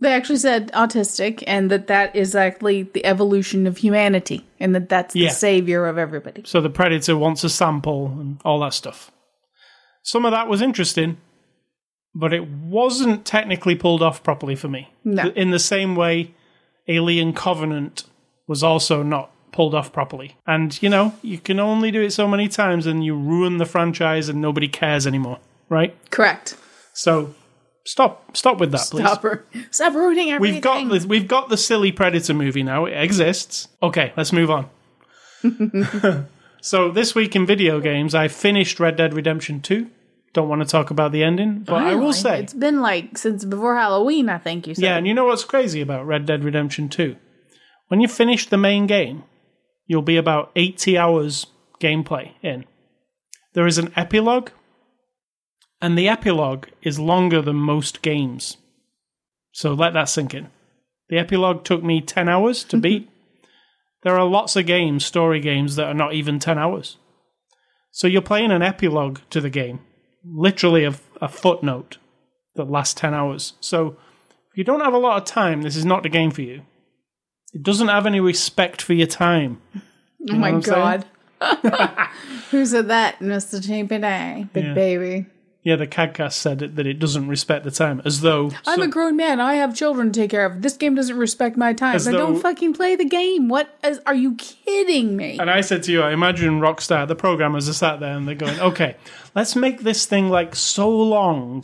They actually said autistic, and that that is actually the evolution of humanity, and that that's Yeah. the savior of everybody. So the predator wants a sample and all that stuff. Some of that was interesting, but it wasn't technically pulled off properly for me. No. In the same way, Alien Covenant was also not pulled off properly. And, you know, you can only do it so many times and you ruin the franchise and nobody cares anymore, right? Correct. So stop stop with that, please. Stop, ru- [laughs] stop ruining everything. We've got the, we've got the silly Predator movie now. It exists. Okay, let's move on. [laughs] so this week in video games, I finished Red Dead Redemption 2. Don't want to talk about the ending, but I will Finally. say, it's been like since before Halloween. I think you said. yeah. And you know what's crazy about Red Dead Redemption 2? When you finish the main game, you'll be about 80 hours gameplay in. There is an epilogue, and the epilogue is longer than most games. So let that sink in. The epilogue took me 10 hours to mm-hmm. beat. There are lots of games, story games, that are not even 10 hours. So you're playing an epilogue to the game, literally a, a footnote that lasts 10 hours. So if you don't have a lot of time, this is not the game for you. It doesn't have any respect for your time. Oh my god. [laughs] Who said that? Mr. TPD. Big Yeah. baby. Yeah, the CADcast said it, that it doesn't respect the time, as though. I'm so- a grown man. I have children to take care of. This game doesn't respect my time. I don't fucking play the game. What is, are you kidding me? and I said to you, I imagine Rockstar, the programmers are sat there and they're going, okay, let's make this thing like so long,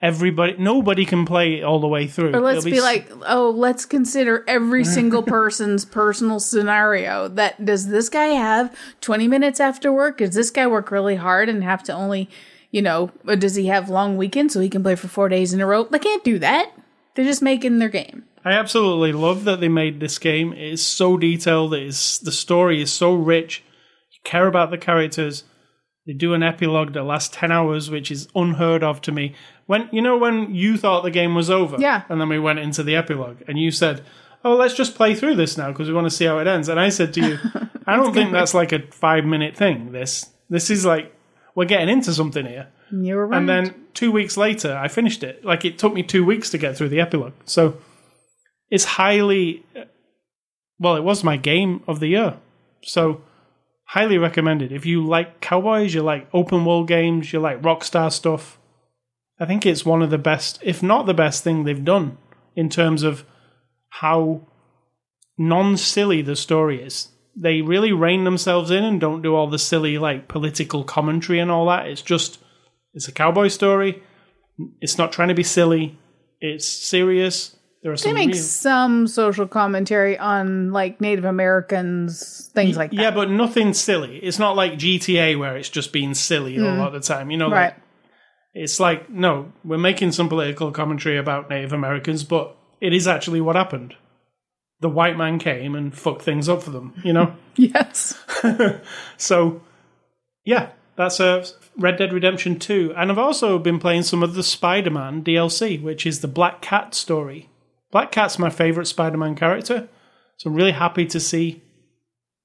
everybody, nobody can play it all the way through. Or let's It'll be, like, oh, let's consider every [laughs] single person's personal scenario. That does this guy have 20 minutes after work? Does this guy work really hard and have to only, you know, does he have long weekends so he can play for four days in a row? They can't do that. They're just making their game. I absolutely love that they made this game. It is so detailed. It is the story is so rich. You care about the characters. They do an epilogue that lasts ten hours, which is unheard of to me. When you know when you thought the game was over, Yeah. and then we went into the epilogue, and you said, "Oh, let's just play through this now because we want to see how it ends." And I said to you, [laughs] "I don't think that's like a five minute thing. This this is like we're getting into something here." You were right. And then two weeks later, I finished it. Like it took me two weeks to get through the epilogue. So it's highly, well, it was my game of the year. So highly recommended. If you like cowboys, you like open world games, you like Rockstar stuff. I think it's one of the best, if not the best thing they've done in terms of how non silly the story is. They really rein themselves in and don't do all the silly like political commentary and all that. It's just it's a cowboy story. It's not trying to be silly. It's serious. There are they some make real- some social commentary on like Native Americans, things like that. yeah, but nothing silly. It's not like GTA where it's just being silly a lot of the time. You know, Mm. Right. like, it's like no, we're making some political commentary about Native Americans, but it is actually what happened. The white man came and fucked things up for them. You know. [laughs] Yes. [laughs] So, yeah, that's a Red Dead Redemption 2. And I've also been playing some of the Spider Man DLC, which is the Black Cat story. Black Cat's my favorite Spider Man character. So I'm really happy to see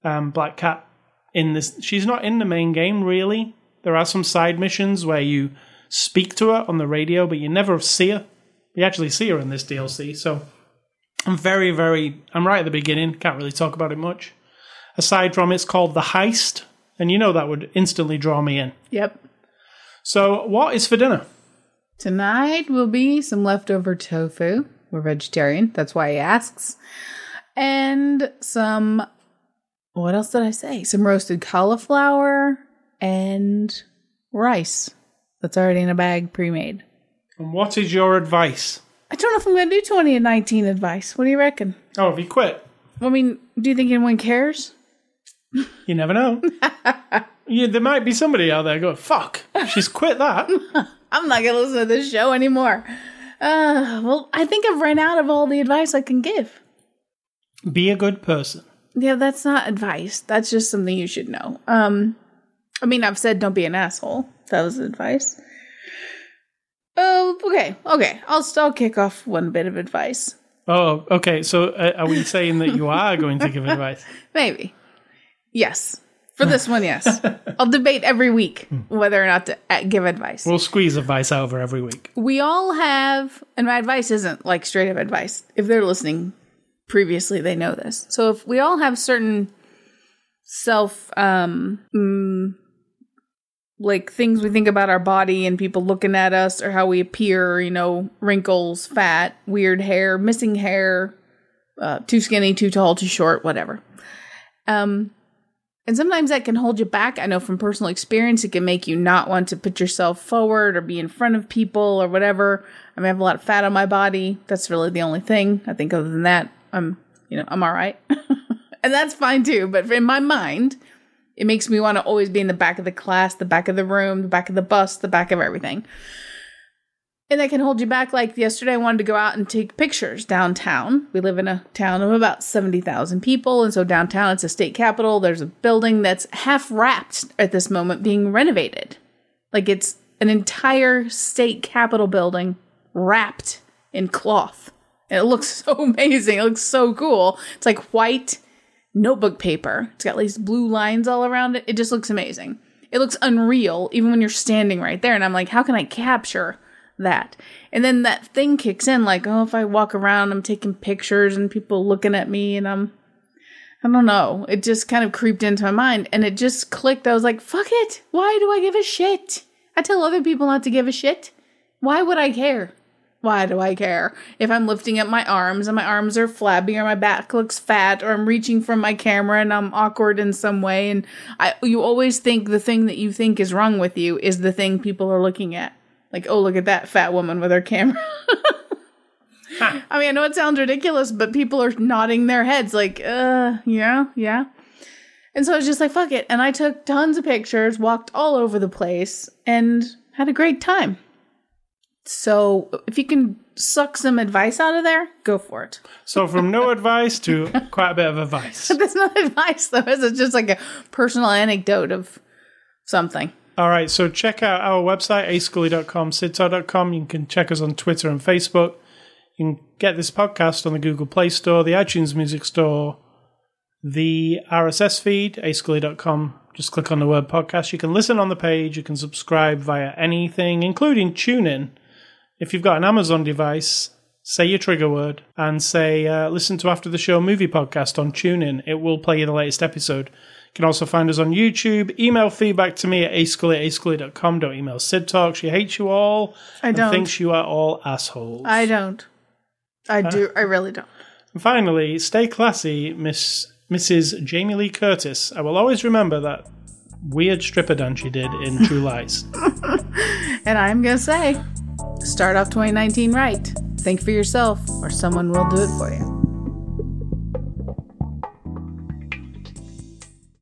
um, Black Cat in this. She's not in the main game, really. There are some side missions where you speak to her on the radio, but you never see her. You actually see her in this DLC. So I'm very, very. I'm right at the beginning. Can't really talk about it much aside from it's called The Heist, and you know that would instantly draw me in. Yep. So, what is for dinner? Tonight will be some leftover tofu. We're vegetarian. That's why he asks. And some, what else did I say? Some roasted cauliflower and rice that's already in a bag pre made. And what is your advice? I don't know if I'm going to do 20 and 19 advice. What do you reckon? Oh, if you quit, I mean, do you think anyone cares? you never know. [laughs] yeah, there might be somebody out there going, fuck, she's quit that. [laughs] I'm not going to listen to this show anymore. Uh, well, I think I've run out of all the advice I can give. Be a good person. Yeah, that's not advice. That's just something you should know. Um, I mean, I've said don't be an asshole. That was advice. Oh, okay, okay. I'll I'll kick off one bit of advice. Oh, okay. So, uh, are we saying that you are going to give advice? [laughs] Maybe. Yes. For this one, yes. [laughs] I'll debate every week whether or not to uh, give advice. We'll squeeze advice out of her every week. we all have, and my advice isn't like straight up advice. If they're listening previously, they know this. So if we all have certain self, um, mm, like things we think about our body and people looking at us or how we appear, you know, wrinkles, fat, weird hair, missing hair, uh, too skinny, too tall, too short, whatever. Um, and sometimes that can hold you back. I know from personal experience, it can make you not want to put yourself forward or be in front of people or whatever. I mean, I have a lot of fat on my body. That's really the only thing. I think other than that, I'm, you know, I'm all right. [laughs] and that's fine too. But in my mind, it makes me want to always be in the back of the class, the back of the room, the back of the bus, the back of everything. And that can hold you back. Like yesterday, I wanted to go out and take pictures downtown. We live in a town of about 70,000 people. And so downtown, it's a state capital. There's a building that's half wrapped at this moment being renovated. Like it's an entire state capitol building wrapped in cloth. And it looks [laughs] so amazing. It looks so cool. It's like white notebook paper. It's got these blue lines all around it. It just looks amazing. It looks unreal, even when you're standing right there. And I'm like, how can I capture that. And then that thing kicks in like, oh, if I walk around, I'm taking pictures and people looking at me and I'm, I don't know. It just kind of creeped into my mind and it just clicked. I was like, fuck it. Why do I give a shit? I tell other people not to give a shit. Why would I care? Why do I care? If I'm lifting up my arms and my arms are flabby or my back looks fat or I'm reaching for my camera and I'm awkward in some way and I you always think the thing that you think is wrong with you is the thing people are looking at. Like, oh, look at that fat woman with her camera. huh. [laughs] I mean, I know it sounds ridiculous, but people are nodding their heads like, uh, yeah, yeah. And so I was just like, fuck it. And I took tons of pictures, walked all over the place, and had a great time. So if you can suck some advice out of there, go for it. So from no [laughs] advice to quite a bit of advice. [laughs] That's not advice though, is it just like a personal anecdote of something? All right, so check out our website, ascully.com, sidtar.com. You can check us on Twitter and Facebook. You can get this podcast on the Google Play Store, the iTunes Music Store, the RSS feed, ascully.com. Just click on the word podcast. You can listen on the page. You can subscribe via anything, including TuneIn. If you've got an Amazon device, say your trigger word and say, uh, listen to After the Show movie podcast on TuneIn. It will play you the latest episode. You can also find us on YouTube. Email feedback to me at ascully at ascully.com. Don't email Sid Talk. She hates you all. I don't. thinks you are all assholes. I don't. I uh, do. I really don't. And finally, stay classy, Miss Mrs. Jamie Lee Curtis. I will always remember that weird stripper dance she did in True Lies. [laughs] and I'm going to say, start off 2019 right. Think for yourself, or someone will do it for you.